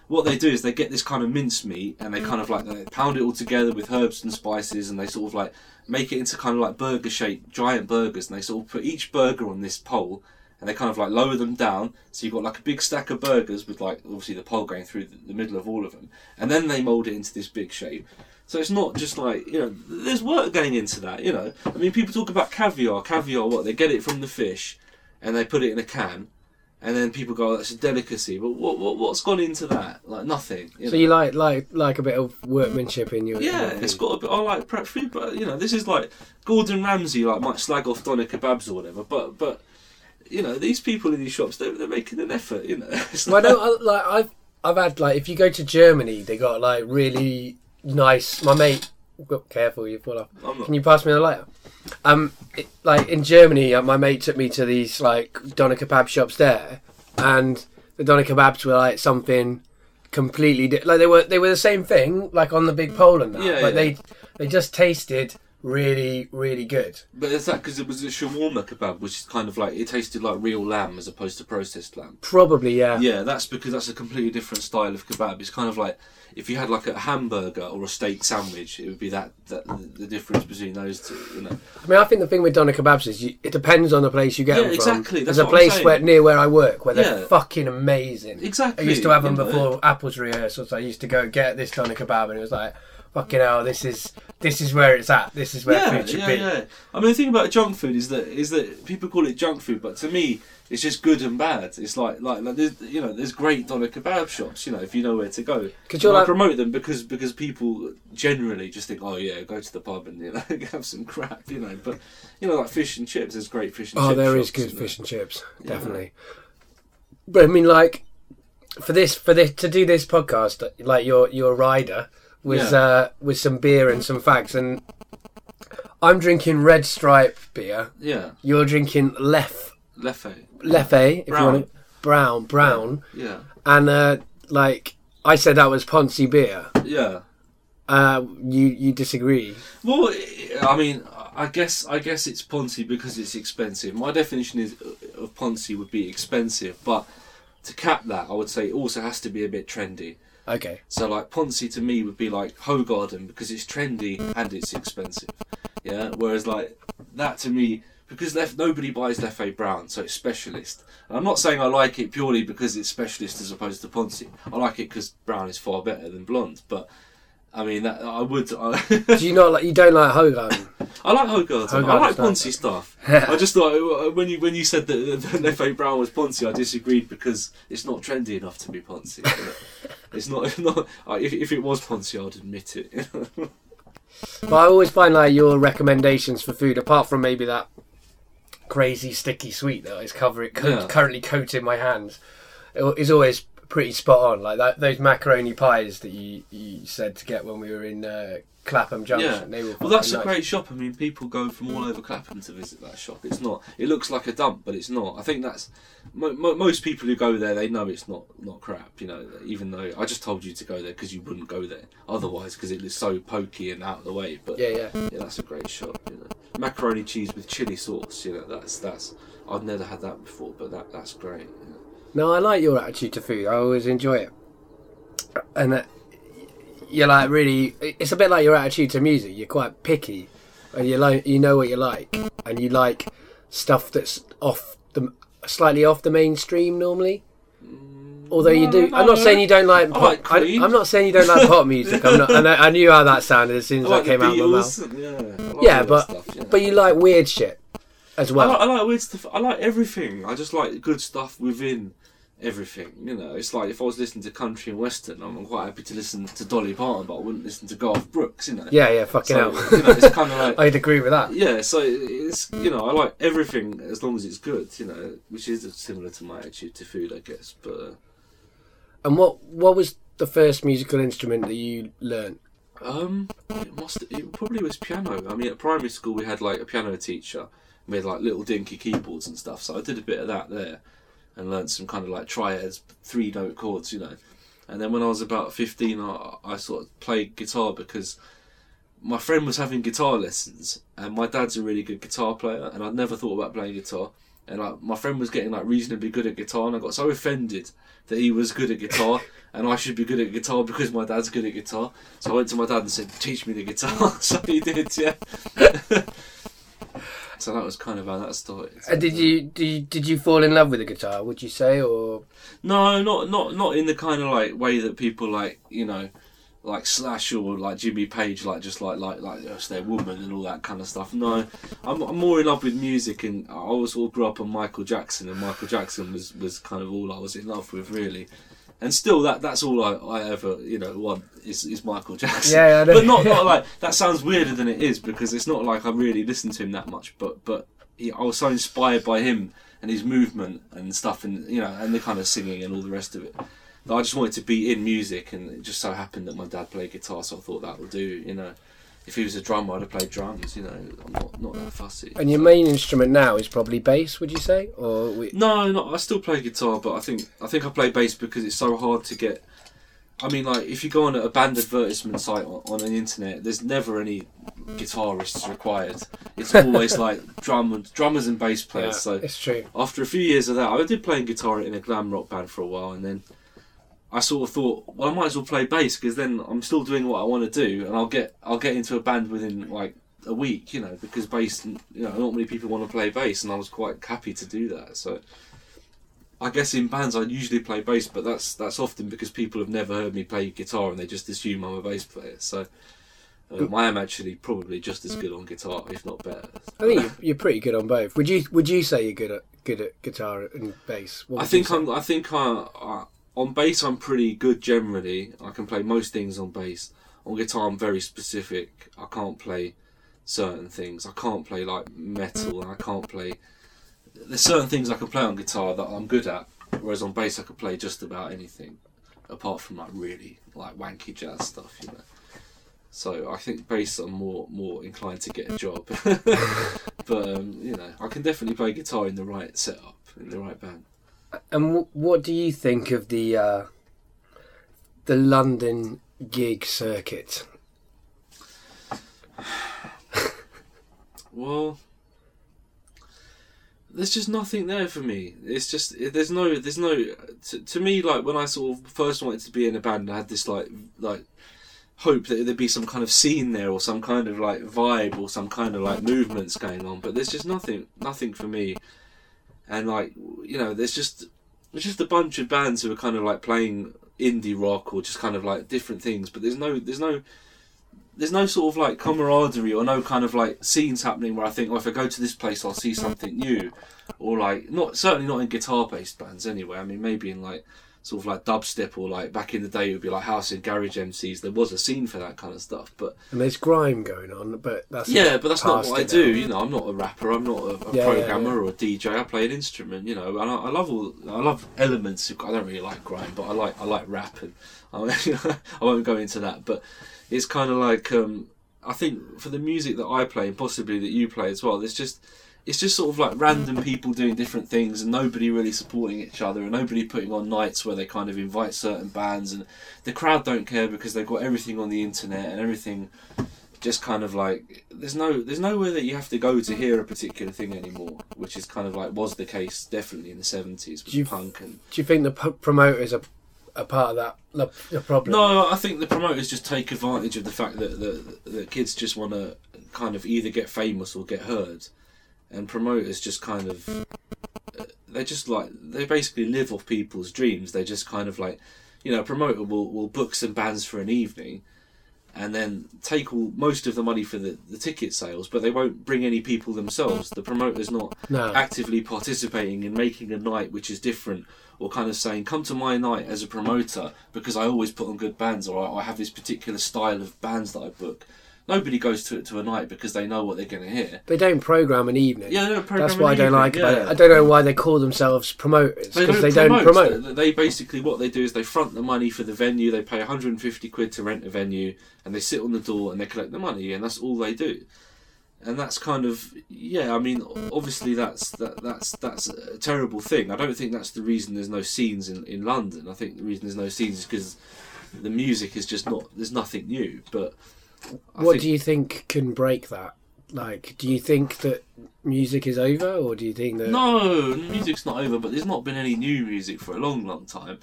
what they do is they get this kind of mince meat and they mm. kind of like they pound it all together with herbs and spices and they sort of like make it into kind of like burger shaped giant burgers and they sort of put each burger on this pole and they kind of like lower them down so you've got like a big stack of burgers with like obviously the pole going through the, the middle of all of them and then they mold it into this big shape so it's not just like you know there's work going into that you know i mean people talk about caviar caviar what they get it from the fish and they put it in a can and then people go oh, that's a delicacy but what, what what's gone into that like nothing you So know? you like like like a bit of workmanship in your Yeah, it's got a bit. I like prep food, but you know, this is like Gordon Ramsay, like might slag off doner kebabs or whatever. But but you know, these people in these shops, they're, they're making an effort. You know, Well, I not- don't, I, like I've I've had like if you go to Germany, they got like really nice. My mate, careful, you fall off. Can you pass me the lighter? Um, it, like in Germany, uh, my mate took me to these like doner kebab shops there, and the doner kebabs were like something completely di- like they were they were the same thing like on the big pole and that, Yeah, but yeah. they they just tasted really really good. But is that because it was a shawarma kebab, which is kind of like it tasted like real lamb as opposed to processed lamb? Probably yeah. Yeah, that's because that's a completely different style of kebab. It's kind of like if you had like a hamburger or a steak sandwich, it would be that, that the difference between those two. You know. I mean, I think the thing with doner kebabs is you, it depends on the place you get Yeah, them exactly, from. that's There's a place where near where I work where they're Yeah. fucking amazing. Exactly. I used to have them before Apple's rehearsals. I used to go get this doner kebab, and it was like, fucking hell, this is this is where it's at. This is where yeah, food should yeah, be. yeah. I mean, the thing about junk food is that is that people call it junk food, but to me, it's just good and bad. It's like like, like there's, you know, there's great doner kebab shops, you know, if you know where to go. 'Cause you're And I promote them because because people generally just think, oh yeah, go to the pub and you know have some crap, you know. But you know, like fish and chips, there's great fish and oh, chips. Oh, there is good fish and chips, definitely. But I mean, like for this for this to do this podcast, like your your rider was Yeah. uh, with some beer and some facts, and I'm drinking Red Stripe beer. Yeah, You're drinking Lef Leffe. Leffe, if Brown. you want to brown brown, Yeah, and uh, like I said, that was Ponzi beer. yeah. Uh, you you disagree? Well, I mean, I guess I guess it's Ponzi because it's expensive. My definition is of Ponzi would be expensive, but to cap that, I would say it also has to be a bit trendy. Okay. So like Ponzi to me would be like Hoegaarden because it's trendy and it's expensive. Yeah. Whereas like that to me because left nobody buys Leffe Brown, so it's specialist. And I'm not saying I like it purely because it's specialist as opposed to Ponzi. I like it because Brown is far better than blonde, but. I mean, that I would. I, Do you not like you don't like Hoegaarden? I like Hoegaarden. I like. Ponzi stuff. I just thought uh, when you when you said that, that Brown was Ponzi, I disagreed because it's not trendy enough to be Ponzi. you know. it's not. not uh, if, if it was Ponzi, I'd admit it. But I always find like your recommendations for food, apart from maybe that crazy sticky sweet that is covering co- Yeah. currently coating my hands, is always pretty spot on. Like that those macaroni pies that you, you said to get when we were in uh, Clapham Junction. Yeah. They were well, that's a nice. great shop. I mean, people go from all over Clapham to visit that shop. It's not. It looks like a dump, but it's not. I think that's mo- mo- most people who go there. They know it's not not crap. You know, even though I just told you to go there because you wouldn't go there otherwise because it is so pokey and out of the way. But Yeah, yeah. Yeah, that's a great shop. You know, macaroni cheese with chili sauce. You know, that's that's. I've never had that before, but that that's great. No, I like your attitude to food. I always enjoy it. And uh, you're like really. It's a bit like your attitude to music. You're quite picky, and you like you know what you like, and you like stuff that's off the slightly off the mainstream normally. Although you do, no, I'm not no. saying you don't like I pop. like I, am not saying you don't like pop music. I'm not. I, know, I knew how that sounded as soon as I like that came out of my mouth. Yeah, Yeah, but stuff, yeah. but you like weird shit as I well. like, I like weird stuff. I like everything. I just like good stuff within everything. You know, it's like if I was listening to country and western, I'm quite happy to listen to Dolly Parton, but I wouldn't listen to Garth Brooks. You know. Yeah, yeah, fucking So, hell. you know, it's kind of like I'd agree with that. yeah. So it's you know I like everything as long as it's good. You know, which is similar to my attitude to food, I guess. But uh, And what what was the first musical instrument that you learnt? Um, it must. It probably was piano. I mean, at primary school we had like a piano teacher. We had like little dinky keyboards and stuff. So I did a bit of that there, and learned some kind of like triads, three note chords, you know. And then when I was about fifteen, I, I sort of played guitar because my friend was having guitar lessons, and my dad's a really good guitar player, and I'd never thought about playing guitar. And like, my friend was getting like reasonably good at guitar, and I got so offended that he was good at guitar, and I should be good at guitar because my dad's good at guitar. So I went to my dad and said, "Teach me the guitar." so he did, yeah. so that was kind of how that started. And did you did you, did you fall in love with the guitar? Would you say, or No, not not not in the kind of like way that people like you know, like Slash or like Jimmy Page, like just like like like us their woman and all that kind of stuff. No, I'm, I'm more in love with music, and I always all grew up on Michael Jackson, and Michael Jackson was was kind of all I was in love with, really. And still, that that's all I, I ever you know want is, is Michael Jackson. Yeah, know. but not not like that sounds weirder than it is because it's not like I really listen to him that much. But but he, I was so inspired by him and his movement and stuff, and you know, and the kind of singing and all the rest of it. That I just wanted to be in music, and it just so happened that my dad played guitar, so I thought that would do. You know, if he was a drummer, I'd have played drums. You know, I'm not not that fussy. and your main instrument now is probably bass? Would you say, or we, No, no, I still play guitar, but I think I think I play bass because it's so hard to get. I mean, like if you go on a band advertisement site on, on an internet, there's never any guitarists required. It's always like drum and, drummers and bass players. So it's true. after a few years of that, I did playing guitar in a glam rock band for a while, and then I sort of thought, well, I might as well play bass because then I'm still doing what I want to do, and I'll get I'll get into a band within like a week, you know, because bass, you know, not many people want to play bass, and I was quite happy to do that. So I guess in bands I usually play bass, but that's that's often because people have never heard me play guitar and they just assume I'm a bass player. So. Um, I am actually probably just as good on guitar, if not better. I think you're, you're pretty good on both. Would you Would you say you're good at good at guitar and bass? I would you think? I'm. I think I, I on bass I'm pretty good generally. I can play most things on bass. On guitar I'm very specific. I can't play certain things. I can't play like metal, and I can't play. There's certain things I can play on guitar that I'm good at, whereas on bass I could play just about anything, apart from like really like wanky jazz stuff, you know. So I think bass I'm more more inclined to get a job, but um, you know I can definitely play guitar in the right setup in the right band. And w- what do you think of the uh, the London gig circuit? Well, there's just nothing there for me. It's just there's no there's no to, to me like when I sort of first wanted to be in a band, I had this like like hope that there'd be some kind of scene there or some kind of like vibe or some kind of like movements going on. But there's just nothing nothing for me. And like you know, there's just there's just a bunch of bands who are kind of like playing indie rock or just kind of like different things. But there's no there's no there's no sort of like camaraderie or no kind of like scenes happening where I think, oh, if I go to this place, I'll see something new, or like not certainly not in guitar based bands anyway. I mean, maybe in like sort of like dubstep or like back in the day it would be like house and garage MCs. There was a scene for that kind of stuff, but And there's grime going on, but that's yeah, but that's not what I do. now. You know, I'm not a rapper. I'm not a, a Yeah, yeah, programmer or a DJ. I play an instrument. You know, and I, I love all. I love elements. Of, I don't really like grime, but I like I like rap, and I, I won't go into that. But it's kind of like um, I think for the music that I play, and possibly that you play as well. There's just it's just sort of like random people doing different things and nobody really supporting each other and nobody putting on nights where they kind of invite certain bands and the crowd don't care because they've got everything on the internet and everything just kind of like there's no there's nowhere that you have to go to hear a particular thing anymore which is kind of like was the case definitely in the 70s with Do you- punk and Do you think the p- promoters are a part of that the, the problem? No, I think the promoters just take advantage of the fact that the, the kids just want to kind of either get famous or get heard, and promoters just kind of uh, they just like they basically live off people's dreams. They just kind of like, you know, a promoter will will book some bands for an evening, and then take all most of the money for the, the ticket sales, but they won't bring any people themselves. The promoter's not No. actively participating in making a night which is different or kind of saying come to my night as a promoter because I always put on good bands or I, I have this particular style of bands that I book. Nobody goes to to a night because they know what they're going to hear. They don't program an evening. Yeah, they don't program That's what I don't evening, like about it. I don't know why they call themselves promoters because they don't promote. They, they basically what they do is they front the money for the venue. They pay 150 quid to rent a venue, and they sit on the door and they collect the money, and that's all they do. And that's kind of yeah. I mean, obviously that's that that's that's a terrible thing. I don't think that's the reason there's no scenes in in London. I think the reason there's no scenes is because the music is just not. There's nothing new. But I What think- do you think can break that? Like, do you think that music is over, or do you think that? No, music's not over, but there's not been any new music for a long, long time.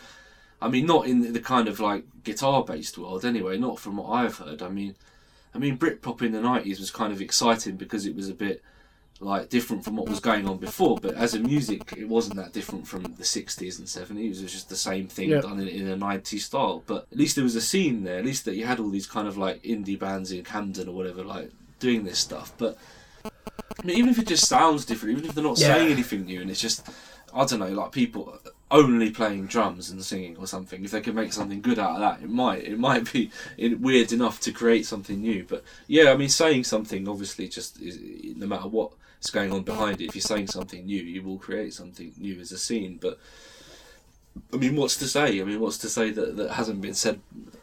I mean, not in the kind of like guitar-based world, anyway. Not from what I've heard. I mean, I mean, Britpop in the '90s was kind of exciting because it was a bit like different from what was going on before. But as a music, it wasn't that different from the '60s and '70s. It was just the same thing done in, in a '90s style. But at least there was a scene there. At least that you had all these kind of like indie bands in Camden or whatever, like doing this stuff. But I mean, even if it just sounds different, even if they're not Yeah. saying anything new, and it's just, I don't know, like people only playing drums and singing or something. If they could make something good out of that, it might, it might be weird enough to create something new. But yeah, I mean, saying something obviously just is, no matter what's going on behind it. If you're saying something new, you will create something new as a scene. But I mean, what's to say? I mean, what's to say that that hasn't been said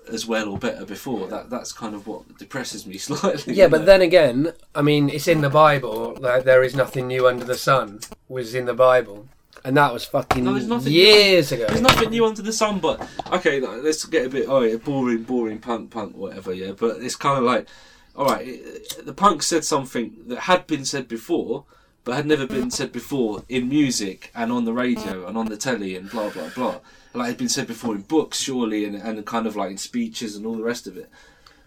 as well or better before? That that's kind of what depresses me slightly. Yeah, but know? then again, I mean, it's in the Bible that there is nothing new under the sun. Was in the Bible, and that was fucking No, nothing- years ago. There's nothing new under the sun, but okay, like, let's get a bit oh yeah, boring, boring punk, punk, whatever. Yeah, but it's kind of like, all right, the punk said something that had been said before, but had never been said before in music and on the radio and on the telly and blah blah blah. Like it had been said before in books, surely, and and kind of like in speeches and all the rest of it.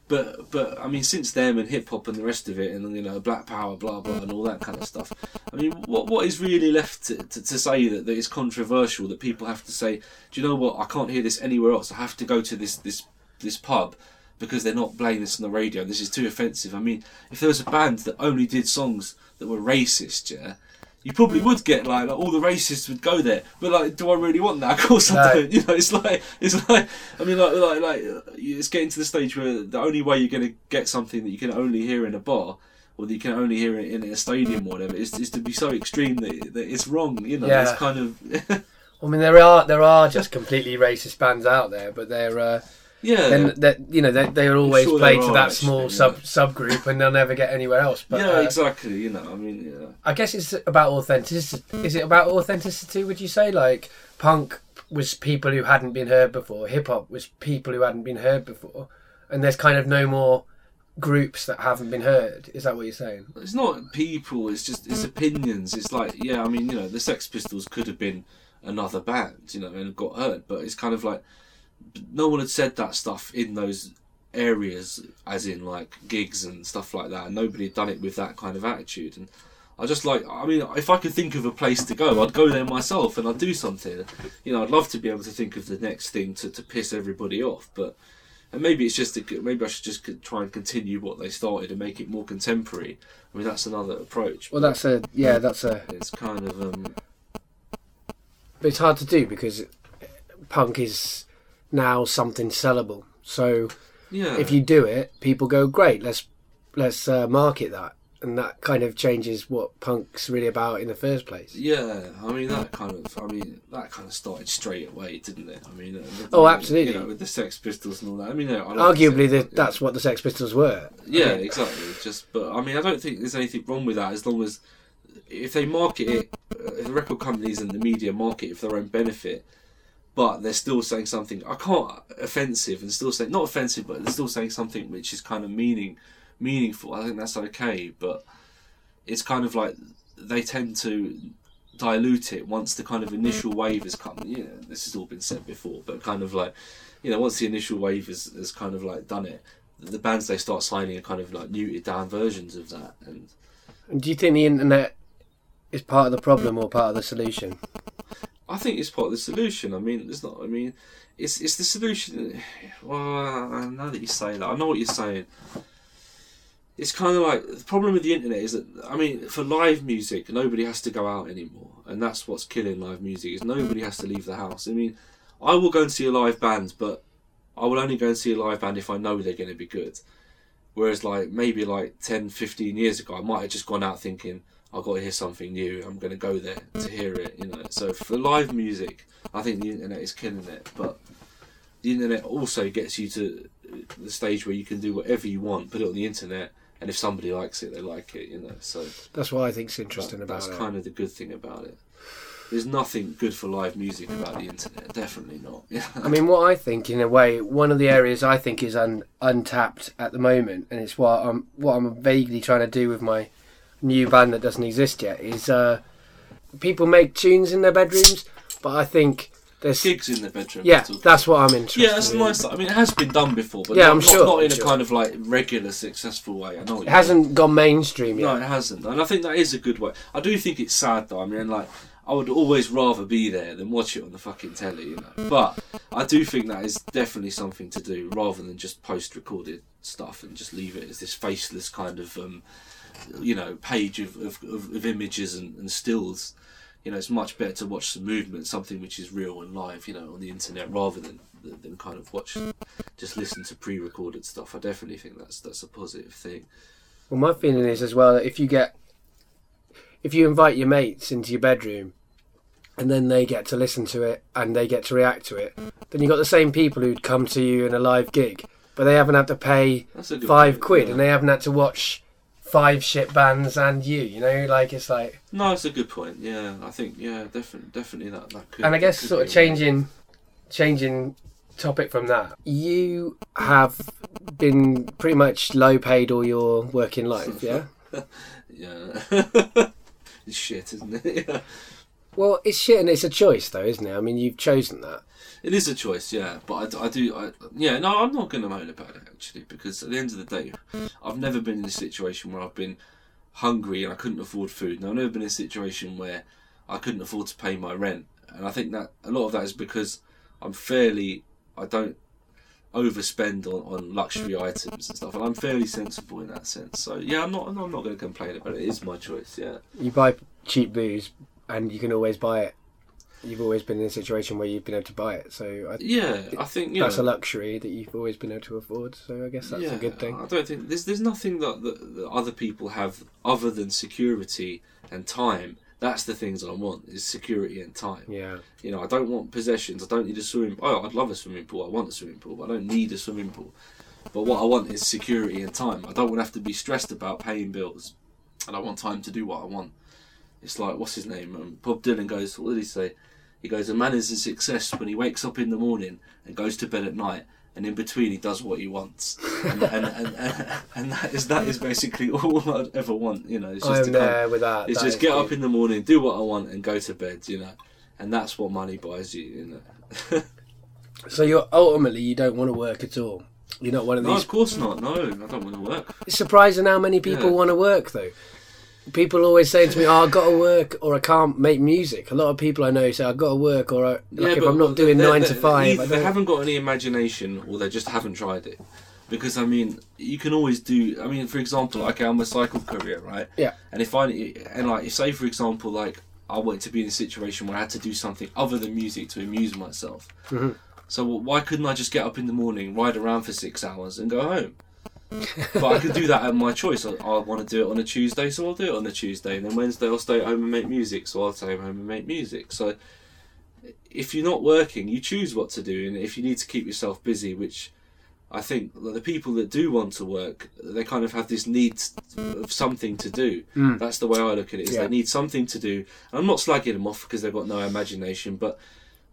But but I mean, since then and hip hop and the rest of it, and you know, Black Power, blah blah, and all that kind of stuff. I mean, what what is really left to, to, to say that, that is controversial that people have to say? Do you know what? I can't hear this anywhere else. I have to go to this this this pub because they're not playing this on the radio. This is too offensive. I mean, if there was a band that only did songs that were racist, yeah. You probably would get like, like all the racists would go there, but like, do I really want that? Of course I No. don't. You know, it's like it's like I mean, like like like it's getting to the stage where the only way you're going to get something that you can only hear in a bar or that you can only hear it in a stadium or whatever is, is to be so extreme that, that it's wrong. You know, Yeah. it's kind of I mean, there are there are just completely racist bands out there, but they're uh, yeah. then that you know they they'll always sure play to that actually, small yeah. sub subgroup, and they'll never get anywhere else. But yeah, uh, exactly. You know, I mean, yeah. I guess it's about authenticity. Is it about authenticity? Would you say like punk was people who hadn't been heard before, hip hop was people who hadn't been heard before, and there's kind of no more groups that haven't been heard. Is that what you're saying? it's not people. It's just it's opinions. It's like yeah, I mean, you know, the Sex Pistols could have been another band, you know, and got heard, but it's kind of like no one had said that stuff in those areas, as in like gigs and stuff like that, and nobody had done it with that kind of attitude. And I just like, I mean, if I could think of a place to go, I'd go there myself and I'd do something. You know, I'd love to be able to think of the next thing to, to piss everybody off, but. And maybe it's just a, maybe I should just try and continue what they started and make it more contemporary. I mean, that's another approach. Well, that's a yeah, that's a. It's kind of um, But it's hard to do because punk is now something sellable. So yeah. if you do it, people go, "Great, let's let's uh, market that," and that kind of changes what punk's really about in the first place. Yeah, I mean that kind of. I mean that kind of started straight away, didn't it? I mean, uh, Oh, the- absolutely. You know, with the Sex Pistols and all that. I mean, I like Arguably, the, the, that's what the Sex Pistols were. Yeah, I mean, exactly. Just, but I mean, I don't think there's anything wrong with that as long as if they market it, uh, if the record companies and the media market it for their own benefit, but they're still saying something I can't offensive and still saying not offensive, but they're still saying something which is kind of meaning meaningful. I think that's okay, but it's kind of like they tend to dilute it once the kind of mm-hmm. initial wave has come. You know, this has all been said before, but kind of like you know, once the initial wave has, has kind of like done it, the bands they start signing are kind of like muted down versions of that, and And do you think the internet is part of the problem or part of the solution? I think it's part of the solution. I mean, it's not. I mean, it's it's the solution. Well, now that you say that, I know what you're saying. It's kind of like the problem with the internet is that I mean, for live music, nobody has to go out anymore, and that's what's killing live music. Is nobody has to leave the house. I mean, I will go and see a live band, but I will only go and see a live band if I know they're going to be good. Whereas, like maybe like 10, 15 years ago, I might have just gone out thinking I've got to hear something new. I'm going to go there to hear it. You know, so for live music, I think the internet is killing it, but the internet also gets you to the stage where you can do whatever you want, put it on the internet, and if somebody likes it, they like it. You know, so That's what I think think's interesting that- about that's it. kind of the good thing about it. There's nothing good for live music about the internet. Definitely not. Yeah. I mean, what I think, in a way, one of the areas I think is un, untapped at the moment, and it's what I'm what I'm vaguely trying to do with my new band that doesn't exist yet, is uh, people make tunes in their bedrooms, but I think there's Gigs in the bedroom. yeah, that's what I'm interested. Yeah, that's in. nice. I mean, it has been done before, but Yeah, not, I'm not- sure, not in I'm a kind of like regular, successful way. I know It hasn't gone mainstream mean. No, it hasn't, and I think that is a good way. I do think it's sad though. I mean, like, I would always rather be there than watch it on the fucking telly, you know. But I do think that is definitely something to do rather than just post-recorded stuff and just leave it as this faceless kind of, um, you know, page of, of, of, images and, and stills. You know, it's much better to watch some movement, something which is real and live, you know, on the internet rather than than kind of watch, just listen to pre-recorded stuff. I definitely think that's that's a positive thing. Well, my feeling is as well that if you get if you invite your mates into your bedroom and then they get to listen to it and they get to react to it, then you've got the same people who'd come to you in a live gig, but they haven't had to pay That's a good five point, quid yeah. and they haven't had to watch five shit bands and you, you know, like it's like No, it's a good point. Yeah, I think yeah, definitely, definitely that that could. and I guess sort of changing changing topic from that. You have been pretty much low paid all your working life, yeah? Yeah, it's shit, isn't it? Yeah. Well, it's shit and it's a choice though, isn't it? I mean, you've chosen that. It is a choice, yeah. But I, I do, I, yeah. No, I'm not going to moan about it actually, because at the end of the day, I've never been in a situation where I've been hungry and I couldn't afford food. And I've never been in a situation where I couldn't afford to pay my rent. And I think that a lot of that is because I'm fairly, I don't overspend on, on luxury items and stuff, and I'm fairly sensible in that sense. So yeah, I'm not, I'm not going to complain about it. It is my choice, yeah. You buy cheap booze and you can always buy it. You've always been in a situation where you've been able to buy it, so I, Yeah, I think you that's know, a luxury that you've always been able to afford. So I guess that's a good thing. I don't think there's there's nothing that, that, that other people have other than security and time. That's the things I want is security and time. Yeah, You know, I don't want possessions. I don't need a swimming. Oh, I'd love a swimming pool. I want a swimming pool, but I don't need a swimming pool. But what I want is security and time. I don't want to have to be stressed about paying bills, and I want time to do what I want. It's like what's his name? Um, Bob Dylan goes. What did he say? He goes, "A man is a success when he wakes up in the morning and goes to bed at night, and in between he does what he wants." And and, and, and, and that is that is basically all I'd ever want. You know, it's just I'm come, there with that. it's That just get up in the morning, do what I want, and go to bed. You know, and that's what money buys you. You know. So you're ultimately you don't want to work at all. You're not one of no, these. of course not. No, I don't want to work. It's surprising how many people Yeah. want to work though. People always say to me, "Oh, I've got to work, or I can't make music." A lot of people I know say, "I've got to work, or I, like if I'm not doing they- nine they- to five, I either they haven't got any imagination, or they just haven't tried it. Because I mean, you can always do. I mean, for example, like I'm a cycle courier, right? Yeah. And if I and like, if say for example, like I wanted to be in a situation where I had to do something other than music to amuse myself. Mhm. So why couldn't I just get up in the morning, ride around for six hours, and go home? But I could do that at my choice. I, I want to do it on a Tuesday, so I'll do it on a Tuesday. And then Wednesday, I'll stay at home and make music, so I'll stay at home and make music. So if you're not working, you choose what to do. And if you need to keep yourself busy, which I think the people that do want to work, they kind of have this need of something to do. Mm. That's the way I look at it. Is Yeah. they need something to do. And I'm not slagging them off because they've got no imagination, but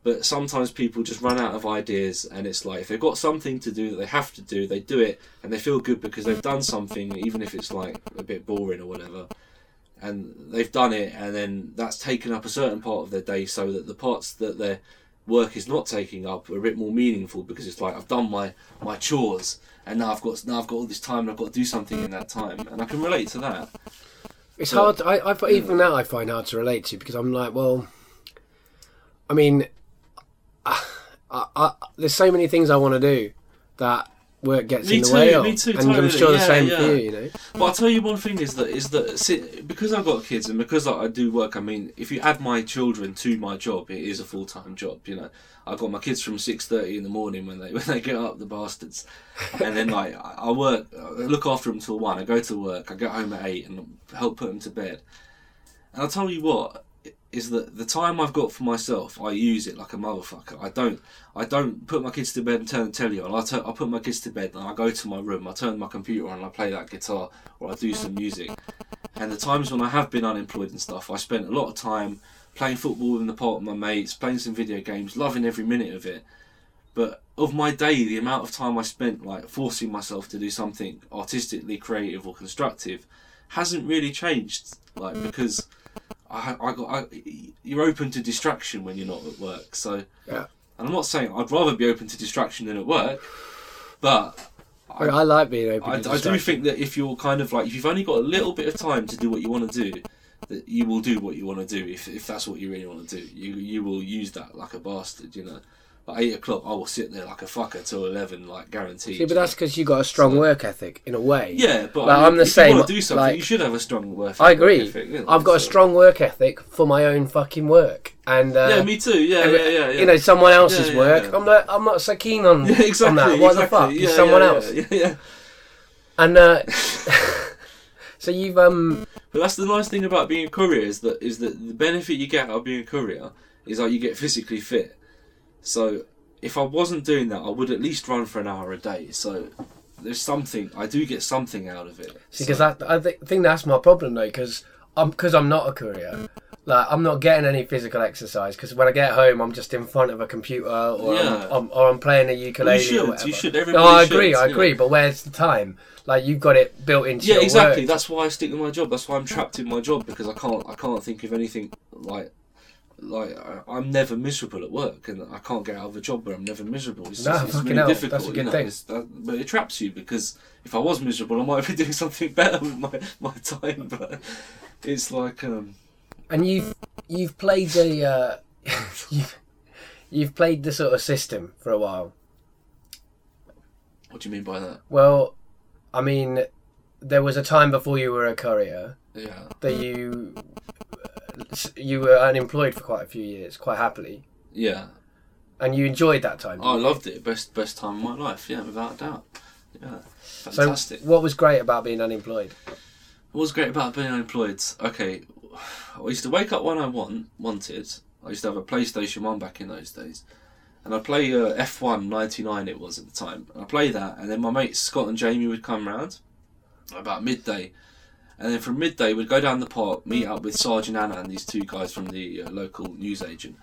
but sometimes people just run out of ideas, and it's like if they've got something to do that they have to do, they do it, and they feel good because they've done something, even if it's like a bit boring or whatever. And they've done it, and then that's taken up a certain part of their day, so that the parts that their work is not taking up are a bit more meaningful because it's like I've done my my chores, and now I've got now I've got all this time, and I've got to do something in that time, and I can relate to that. It's But- hard. I, I even now I find hard to relate to because I'm like, well, I mean, I, I, there's so many things I want to do that work gets Me in the too, way of. me too, and I'm totally. sure the Yeah, same yeah. for you. You know. But I'll tell you one thing is that is that see, because I've got kids and because like, I do work. I mean, if you add my children to my job, it is a full time job. You know, I've got my kids from six thirty in the morning when they when they get up, the bastards, and then like I I work, I look after them till one. I go to work. I get home at eight and help put them to bed. And I'll tell you what is that the time I've got for myself, I use it like a motherfucker. I don't, I don't put my kids to bed and turn the telly on. I put my kids to bed and I go to my room. I turn my computer on and I play that guitar or I do some music. And the times when I have been unemployed and stuff, I spent a lot of time playing football in the park with my mates, playing some video games, loving every minute of it. But of my day, the amount of time I spent like forcing myself to do something artistically creative or constructive hasn't really changed. Like because I, I got, I, you're open to distraction when you're not at work. So, Yeah. and I'm not saying I'd rather be open to distraction than at work, but I, I like being open. I, to I do think that if you're kind of like if you've only got a little bit of time to do what you want to do, that you will do what you want to do if, if that's what you really want to do. You you will use that like a bastard, you know. At eight o'clock, I will sit there like a fucker till eleven, like guaranteed. See, but that's because you got a strong So- work ethic in a way. yeah, but Like, I mean, I'm the if same, You want to do something, like- you should have a strong work. Ethic. I agree. ethic, you know, I've got a strong work ethic for my own fucking work, and uh, Yeah, me too. Yeah, yeah, yeah, yeah. you know someone else's Yeah, work. I'm not. I'm not so keen on, yeah, exactly. on that. What exactly. the fuck? Someone else. Yeah, yeah. And uh, so you've um. But that's the nice thing about being a courier is that is that the benefit you get out of being a courier is that you get physically fit. So if I wasn't doing that, I would at least run for an hour a day. So there's something I do get something out of it. See, because So- that I th- think that's my problem though, because I'm because I'm not a courier. Like I'm not getting any physical exercise because when I get home, I'm just in front of a computer or Yeah. I'm, I'm or I'm playing a ukulele. you should, you should. No, Everybody I should, agree. I you know. agree. But where's the time? Like you've got it built into Yeah, exactly. work. That's why I stick with my job. That's why I'm trapped in my job because I can't. I can't think of anything like. Like I- I'm never miserable at work, and I can't get out of a job where I'm never miserable. It's, No, just, it's fucking really hell, difficult. that's a you good know, thing. that- but it traps you because if I was miserable, I might be doing something better with my, my time. But it's like, um, And you've you've played the uh, you've, you've played the sort of system for a while. what do you mean by that? Well, I mean, there was a time before you were a courier Yeah, that you you were unemployed for quite a few years, quite happily, yeah. and you enjoyed that time. I loved it. Best best time of my life. Yeah, without a doubt. Yeah, so, what was great about being unemployed? What was great about being unemployed? Okay, I used to wake up when I want wanted. I used to have a PlayStation One back in those days, and I'd play uh, F1 '99. It was at the time. I play that, and then my mates Scott and Jamie would come round about midday, and then from midday we'd go down the park, meet up with Sergeant Anna and these two guys from the uh, local newsagent,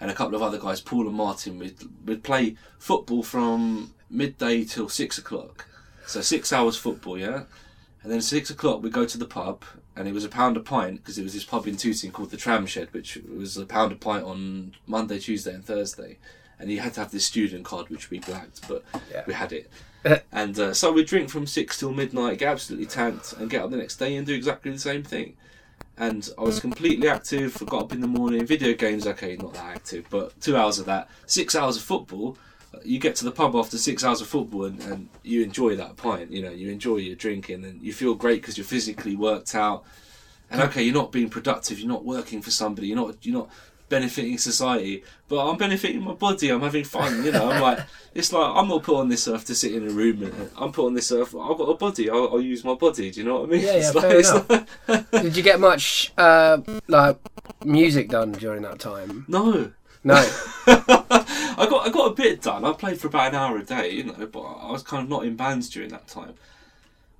and a couple of other guys, Paul and Martin. We'd we'd play football from midday till six o'clock, so six hours football, yeah. And then six o'clock we'd go to the pub, and it was a pound a pint because it was this pub in Tooting called the Tram Shed, which was a pound a pint on Monday, Tuesday, and Thursday. And you had to have this student card, which we blagged, but Yeah. we had it. and uh, so we drink from six till midnight, get absolutely tanked, and get up the next day and do exactly the same thing. And I was completely active. I got up in the morning. Video games, okay, not that active, but two hours of that. Six hours of football. You get to the pub after six hours of football, and, and you enjoy that pint. You know, you enjoy your drinking, and you feel great because you're physically worked out. And okay, you're not being productive. You're not working for somebody. You're not. You're not benefiting society. But I'm benefiting my body. I'm having fun. You know, I'm like, it's like I'm not put on this earth to sit in a room. And, I'm put on this earth. I've got a body. I'll, I'll use my body. Do you know what I mean? Yeah, yeah, fair enough. like- Did you get much uh, like music done during that time? no. No. I got I got a bit done. I played for about an hour a day, you know, but I was kind of not in bands during that time.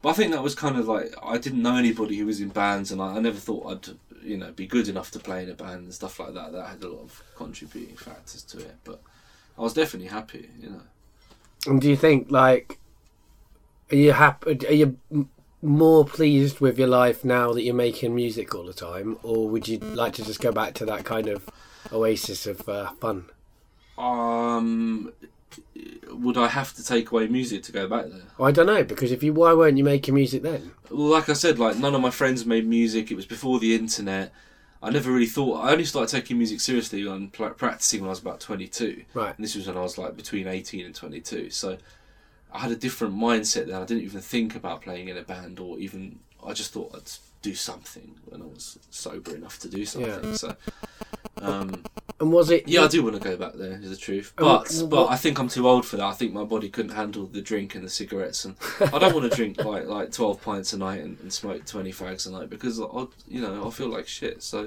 But I think that was kind of like I didn't know anybody who was in bands, and I, I never thought I'd you know be good enough to play in a band and stuff like that. That had a lot of contributing factors to it, but I was definitely happy, you know. And do you think like are you happy? Are you more pleased with your life now that you're making music all the time, or would you like to just go back to that kind of oasis of uh, fun? Um, would I have to take away music to go back there? I don't know because if you, why weren't you making music then? Well, like I said, like none of my friends made music. It was before the internet. I never really thought. I only started taking music seriously and practicing when I was about 22. Right. And this was when I was like between 18 and 22. So I had a different mindset then. I didn't even think about playing in a band or even. I just thought I'd do something when I was sober enough to do something. Yeah. So. Um, And was it? yeah, I do want to go back there. Is the truth, but what- but I think I'm too old for that. I think my body couldn't handle the drink and the cigarettes, and I don't want to drink like like twelve pints a night and, and smoke twenty fags a night because I you know I feel like shit. So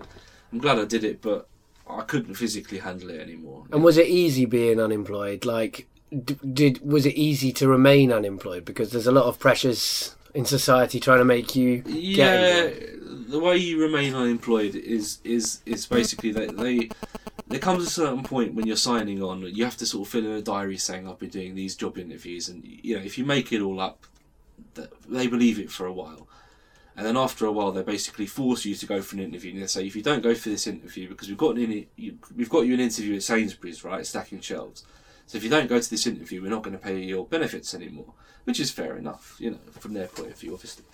I'm glad I did it, but I couldn't physically handle it anymore. And was it easy being unemployed? Like, d- did was it easy to remain unemployed? Because there's a lot of pressures in society trying to make you yeah, the way you remain unemployed is is is basically that they. There comes a certain point when you're signing on, you have to sort of fill in a diary saying I've been doing these job interviews, and you know if you make it all up, they believe it for a while, and then after a while they basically force you to go for an interview. And they say if you don't go for this interview because we've got an you, we've got you an interview at Sainsbury's, right, stacking shelves. So if you don't go to this interview, we're not going to pay you your benefits anymore, which is fair enough, you know, from their point of view, obviously.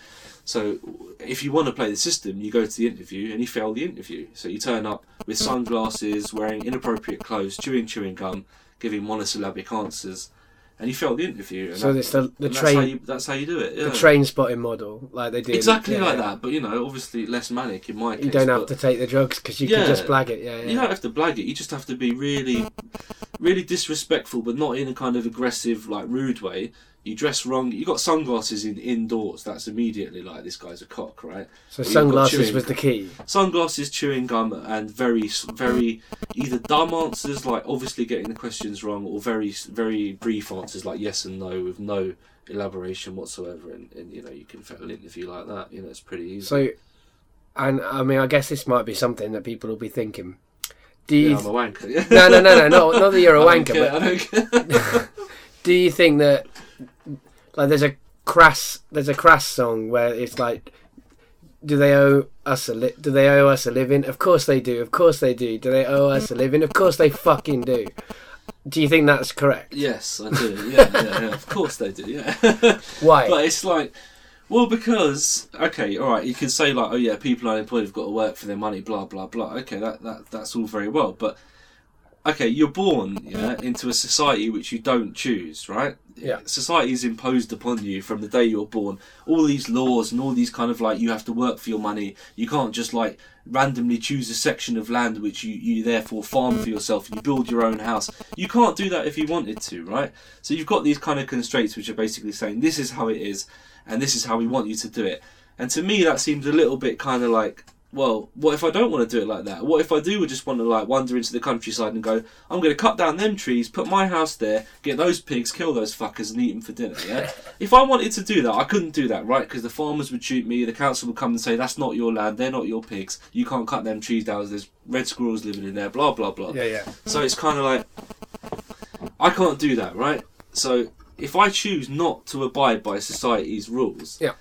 So if you want to play the system, you go to the interview and you fail the interview. So you turn up with sunglasses, wearing inappropriate clothes, chewing chewing gum, giving monosyllabic answers, and you fail the interview. And So that- it's the the and that's how train you that's how you do it. Yeah. the Trainspotting model, like they did. exactly yeah, like yeah. that, but you know, obviously less manic in my case. You don't have to take the drugs because you can just blag it. Yeah, yeah. you don't have to blag it. You just have to be really, really disrespectful, but not in a kind of aggressive, like rude way. You dress wrong. You got sunglasses in indoors. That's immediately like this guy's a cock, right? so sunglasses was the key. Sunglasses, chewing gum, and very, very either dumb answers, like obviously getting the questions wrong, or very, very brief answers, like yes and no, with no elaboration whatsoever. And, and you know, you can fail an interview like that. You know, it's pretty easy. So, and I mean, I guess this might be something that people will be thinking. Do you? yeah, I'm a wanker. No, no, no, no, not not that you're a I don't wanker, care, but I don't care. do you think that like there's a Crass there's a Crass song where it's like do they owe us a li- do they owe us a living of course they do of course they do do they owe us a living of course they fucking do do you think that's correct Yes, I do. Yeah, yeah, yeah. Of course they do. Yeah, why but it's like, well, because okay, all right, you can say like, oh yeah, people unemployed have got to work for their money, blah blah blah. Okay, that that that's all very well, but okay, you're born yeah into a society which you don't choose, right? Yeah. Society is imposed upon you from the day you're born. All these laws and all these kind of like you have to work for your money. You can't just like randomly choose a section of land which you, you therefore farm for yourself and you build your own house. You can't do that if you wanted to, right? So you've got these kind of constraints which are basically saying this is how it is and this is how we want you to do it. And to me that seems a little bit kind of like well, what if I don't want to do it like that? What if I do just want to like wander into the countryside and go, I'm going to cut down them trees, put my house there, get those pigs, kill those fuckers, and eat them for dinner? Yeah. if I wanted to do that, I couldn't do that, right? Because the farmers would shoot me, the council would come and say, that's not your land, they're not your pigs, you can't cut them trees down. There's red squirrels living in there, blah blah blah. yeah yeah So it's kind of like I can't do that, right? So if I choose not to abide by society's rules, Yeah.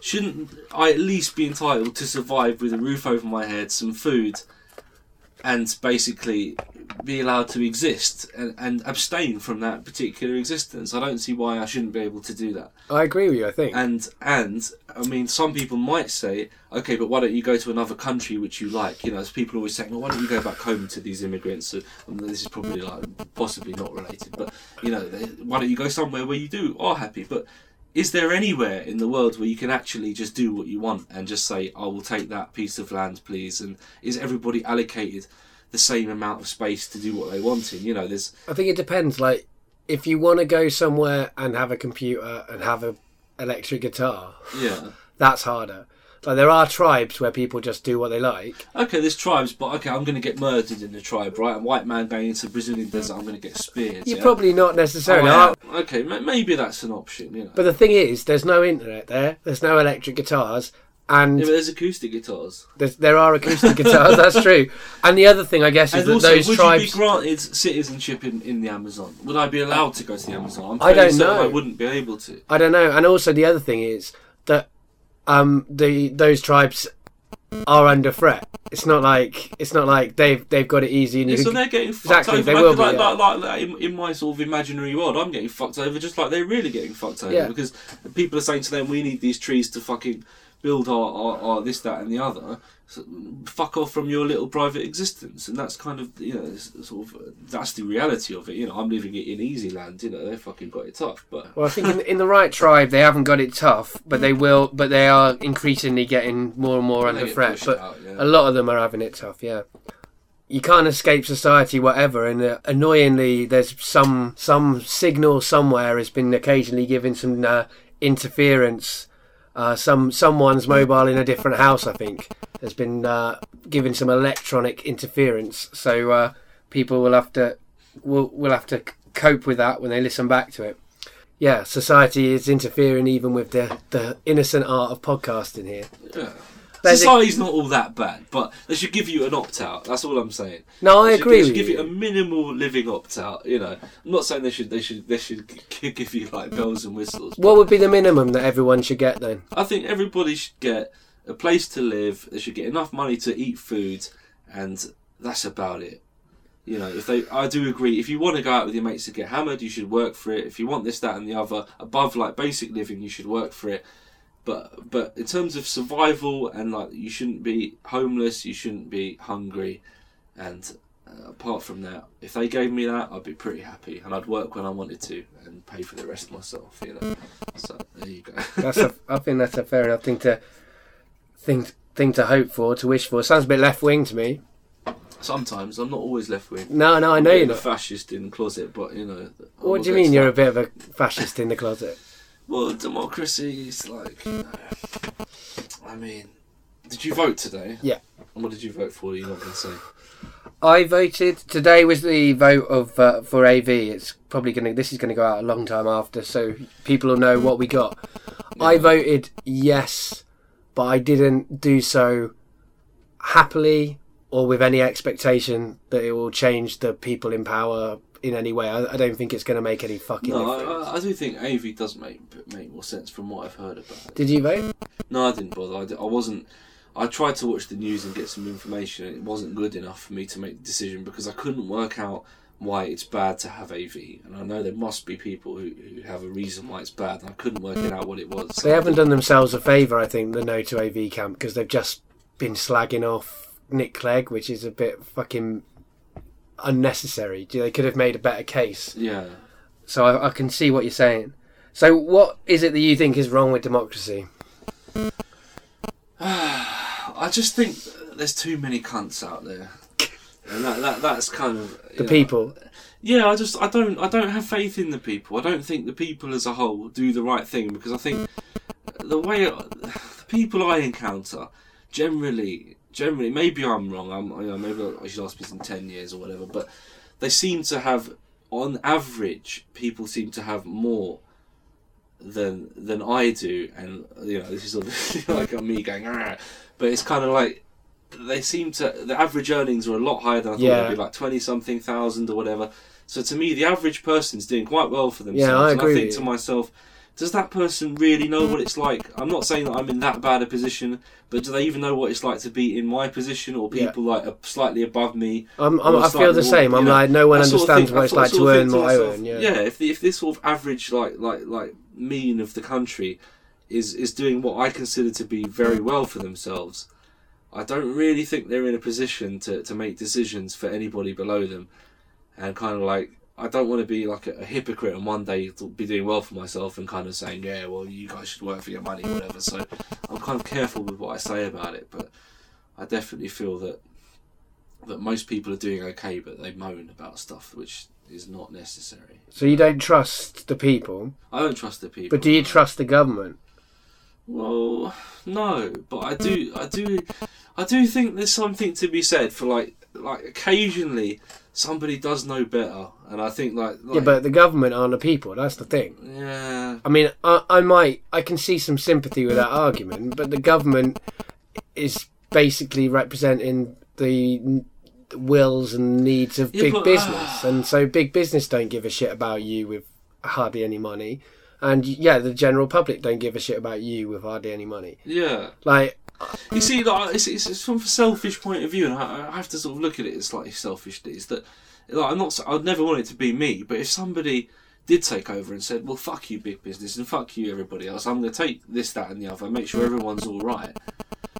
Shouldn't I at least be entitled to survive with a roof over my head, some food, and basically be allowed to exist and, and abstain from that particular existence? I don't see why I shouldn't be able to do that. i agree with you i think And and I mean, some people might say, okay, but why don't you go to another country which you like? You know, as people always saying, well, why don't you go back home to these immigrants? And this is probably like possibly not related, but you know, they- why don't you go somewhere where you do are happy? But is there anywhere in the world where you can actually just do what you want and just say, I will take that piece of land, please? And is everybody allocated the same amount of space to do what they want in? You know, there's i think it depends like if you want to go somewhere and have a computer and have a electric guitar yeah. that's harder like there are tribes where people just do what they like Okay, there's tribes, but okay, I'm going to get murdered in the tribe, right? A white man going into the Brazilian desert, I'm going to get speared. you're yeah? probably not Oh, necessarily I am. Okay, maybe that's an option, you know. But the thing is, there's no internet there. There's no electric guitars, and yeah, but there's acoustic guitars. there's, there are acoustic guitars. That's true. And the other thing, I guess, is And that also, those would tribes. you be granted citizenship in, in the Amazon? Would I be allowed to go to the Amazon? I'm I don't know. I wouldn't be able to. I don't know. And also, the other thing is that um, the those tribes are under threat. It's not like it's not like they've they've got it easy and Yeah, so can, they're getting fucked Exactly, over. they like, will be, like, yeah. like, like, like in, in my sort of imaginary world, I'm getting fucked over just like they're really getting fucked over Yeah. because people are saying to them, "We need these trees to fucking build our, our, our this, that, and the other. Fuck off from your little private existence, and that's kind of you know sort of that's the reality of it. You know, I'm living it in easy land. You know, they fucking got it tough, but Well, I think in, in the right tribe they haven't got it tough, but they will. But they are increasingly getting more and more under threat. But out, yeah. a lot of them are having it tough. Yeah, you can't escape society, whatever. And uh, annoyingly, there's some some signal somewhere has been occasionally giving some uh, interference. Uh, some someone's mobile in a different house, I think, has been uh, giving some electronic interference. So uh, people will have to will will have to cope with that when they listen back to it. Yeah, society is interfering even with the, the innocent art of podcasting here. Yeah. There's a- Society's not all that bad, but they should give you an opt out. That's all I'm saying. No, I They should- agree They should with give you. you a minimal living opt out. You know, I'm not saying they should. They should. They should give you like bells and whistles. What would be the minimum that everyone should get then? I think everybody should get a place to live. They should get enough money to eat food, and that's about it. You know, if they, I do agree. If you want to go out with your mates to get hammered, you should work for it. If you want this, that, and the other above like basic living, you should work for it. But but in terms of survival and like, you shouldn't be homeless. You shouldn't be hungry, and uh, apart from that, if they gave me that, I'd be pretty happy, and I'd work when I wanted to and pay for the rest myself. You know, so there you go. That's a, I think that's a fair enough thing to thing thing to hope for, to wish for. Sounds a bit left wing to me. Sometimes I'm not always left wing. No, no, I I'm know you're bit a not. fascist in the closet, but you know. I'm What do you mean you're a bit of a fascist in the closet? Well, democracy is like. You know, I mean, did you vote today? Yeah. And what did you vote for? You're not going to say. I voted. Today was the vote of uh, for AV. It's probably gonna. This is gonna go out a long time after, so people will know what we got. I voted yes, but I didn't do so happily or with any expectation that it will change the people in power in any way. I, I don't think it's going to make any fucking No, difference. I, I do think AV does make make more sense from what I've heard about it. Did you vote? No, I didn't bother. I, di- I wasn't. I tried to watch the news and get some information, and it wasn't good enough for me to make the decision because I couldn't work out why it's bad to have AV. And I know there must be people who, who have a reason why it's bad, and I couldn't work it out what it was. They haven't done themselves a favour, I think, the No to AV camp, because they've just been slagging off Nick Clegg, which is a bit fucking unnecessary. They could have made a better case. Yeah. So I, I can see what you're saying. So what is it that you think is wrong with democracy? I just think there's too many cunts out there, and that, that that's kind of The know, people. Yeah, I just I don't I don't have faith in the people. I don't think the people as a whole do the right thing because I think the way the people I encounter generally generally maybe I'm wrong. I'm you know maybe I should ask this in ten years or whatever. But they seem to have on average people seem to have more than than I do, and you know this is obviously like me going, ah, but it's kind of like they seem to the average earnings are a lot higher than I thought Yeah. they'd be, like twenty something thousand or whatever. So to me, the average person's doing quite well for themselves. Yeah, I agree. and I think to myself, does that person really know what it's like? I'm not saying that I'm in that bad a position, but do they even know what it's like to be in my position or Yeah. people like slightly above me? I'm, I'm, I feel the same. more, I'm know, like, no one I sort of understands think- what it's like to earn what I earn. Yeah. yeah. If the, if this sort of average like like like mean of the country is is doing what I consider to be very well for themselves, I don't really think they're in a position to to make decisions for anybody below them, and kind of like. I don't want to be like a, a hypocrite and one day be doing well for myself and kind of saying, yeah, well, you guys should work for your money, whatever. So I'm kind of careful with what I say about it, but I definitely feel that that most people are doing okay, but they moan about stuff which is not necessary. So you don't trust the people, I don't trust the people. but do you trust the government? Well, no, but I do. I do. I do think there's something to be said for like, like occasionally somebody does know better, and I think like, like Yeah, but the government aren't the people. That's the thing. yeah, I mean, I, I might, I can see some sympathy with that argument, but the government is basically representing the wills and needs of Yeah, big but, business, ah. and so big business don't give a shit about you with hardly any money, and yeah, the general public don't give a shit about you with hardly any money. yeah. Like, You see, like, it's, it's, it's from a selfish point of view, and I, I have to sort of look at it slightly selfishly. Is that like I'm not? I'd never want it to be me, but if somebody did take over and said, "Well, fuck you, big business, and fuck you, everybody else. I'm going to take this, that, and the other, make sure everyone's all right."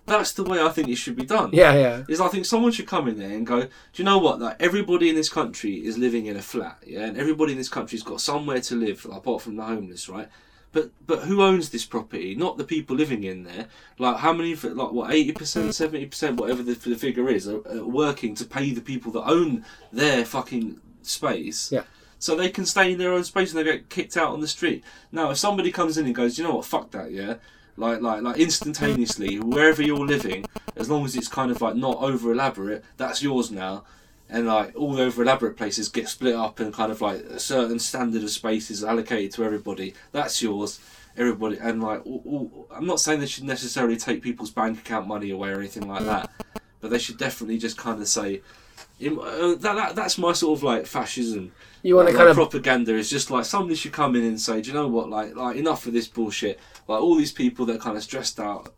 That's the way I think it should be done. Yeah, yeah. Is I think someone should come in there and go, do you know what? Like everybody in this country is living in a flat, yeah, and everybody in this country's got somewhere to live, apart from the homeless, right? But but who owns this property? Not the people living in there. Like how many? Like what? Eighty percent, seventy percent, whatever the, the figure is, are, are working to pay the people that own their fucking space. Yeah. So they can stay in their own space and they get kicked out on the street. Now, if somebody comes in and goes, you know what? Fuck that, yeah. Like like like instantaneously, wherever you're living, as long as it's kind of like not over elaborate, that's yours now and like all the over elaborate places get split up and kind of like a certain standard of space is allocated to everybody. That's yours, everybody. And like, all, all, I'm not saying they should necessarily take people's bank account money away or anything like that, but they should definitely just kind of say. in- uh, that, that that's my sort of like fascism. You want like, to kind like of propaganda is just like somebody should come in and say, do you know what, like like enough of this bullshit. Like all these people that are kind of stressed out,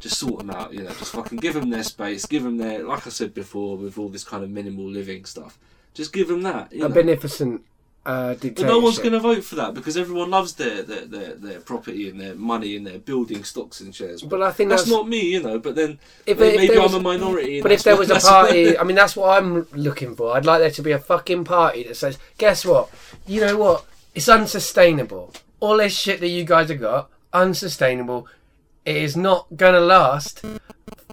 just sort them out. You know, just fucking give them their space, give them their like I said before with all this kind of minimal living stuff. Just give them that. You a know. beneficent uh, But no one's going to vote for that because everyone loves their, their, their, their property and their money and their building stocks and shares. But I think that's, that's, not me, you know. But then if, maybe if was, I'm a minority. But if there was a party, I mean, that's what I'm looking for. I'd like there to be a fucking party that says, guess what? You know what? It's unsustainable. All this shit that you guys have got, unsustainable. It is not gonna last.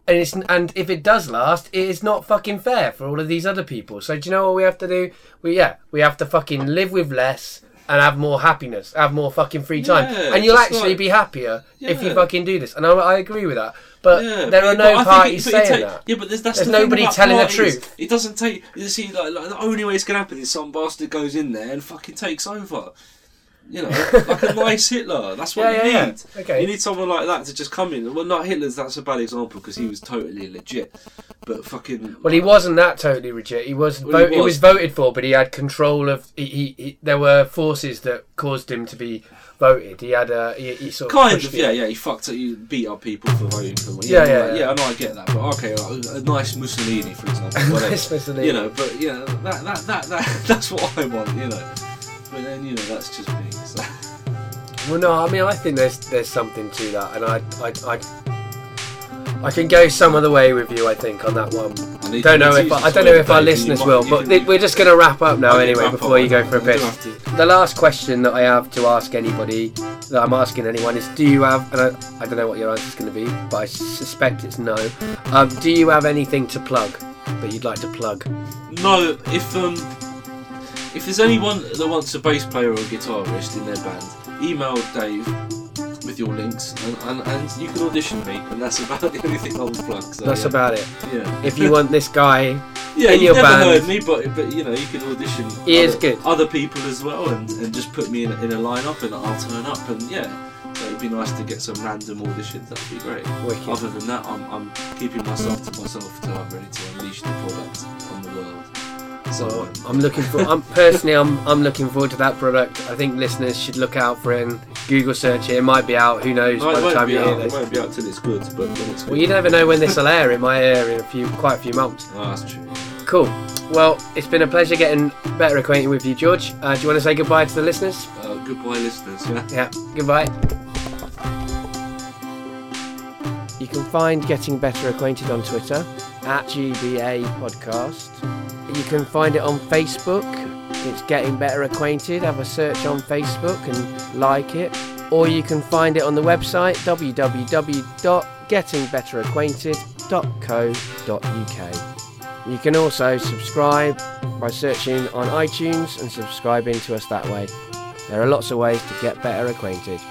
And it's and if it does last, it is not fucking fair for all of these other people. So do you know what we have to do? We yeah, we have to fucking live with less and have more happiness, have more fucking free time, Yeah, and you'll actually like- be happier if you fucking do this. And I, I agree with that. But Yeah, there are but- no but parties it- saying take- that. Yeah, but there's, that's There's the nobody telling the truth. It doesn't take. You see, like, like the only way it's gonna happen is some bastard goes in there and fucking takes over. You know, like a nice Hitler. That's what Yeah, you yeah, need. yeah. Okay. You need someone like that to just come in. Well, not Hitler's. That's a bad example because he was totally legit. But fucking. Well, he wasn't that totally legit. He was, Well, he vo- he was was. voted for, but he had control of. He, he, he there were forces that caused him to be voted. He had a. He, he sort of Kind of, yeah, yeah. He fucked it. You beat up people for voting for him. Yeah, yeah, like, yeah. I know, I get that. But okay, like, a nice Mussolini, for example. Whatever. Nice Mussolini. You know, but yeah, that, that, that, that, that's what I want. You know, but then you know that's just me. Well, no, I mean, I think there's there's something to that, and I I, I, I can go some other way with you. I think on that one. I Don't know if I, I don't know if our listeners will, but th- we're just going to wrap up now anyway before you go for a You piss. don't have to- The last question that I have to ask anybody that I'm asking anyone is: Do you have? And I, I don't know what your answer is going to be, but I suspect it's no. Um, do you have anything to plug that you'd like to plug? No, if um, if there's anyone that wants a bass player or a guitarist in their band, email Dave with your links, and, and, and you can audition me, and that's about the only thing I will plug. So, That's yeah. about it. Yeah. If you want this guy, Yeah, in you've never band. heard me, but but you know you can audition. He is other, good. Other people as well, and, and just put me in, a- in a lineup, and I'll turn up, and yeah. So it'd be nice to get some random auditions. That'd be great. Wicked. Other than that, I'm, I'm keeping myself to myself till I'm ready to unleash the product on the world. So I'm looking for. I'm personally, I'm I'm looking forward to that product. I think listeners should look out for it. And Google search it. It might be out. Who knows? no, by it the time be you out. It this. won't be out till it's good, but it's good. Well, you never know when this will air. It might air in a few, quite a few months. Oh, that's true. Cool. Well, it's been a pleasure getting better acquainted with you, George. Uh, do you want to say goodbye to the listeners? Uh, goodbye, listeners. Yeah. Yeah. Goodbye. You can find Getting Better Acquainted on Twitter at GBA Podcast. You can find it on Facebook. It's Getting Better Acquainted. Have a search on Facebook and like it. Or you can find it on the website www.gettingbetteracquainted.co.uk. You can also subscribe by searching on iTunes and subscribing to us that way. There are lots of ways to get better acquainted.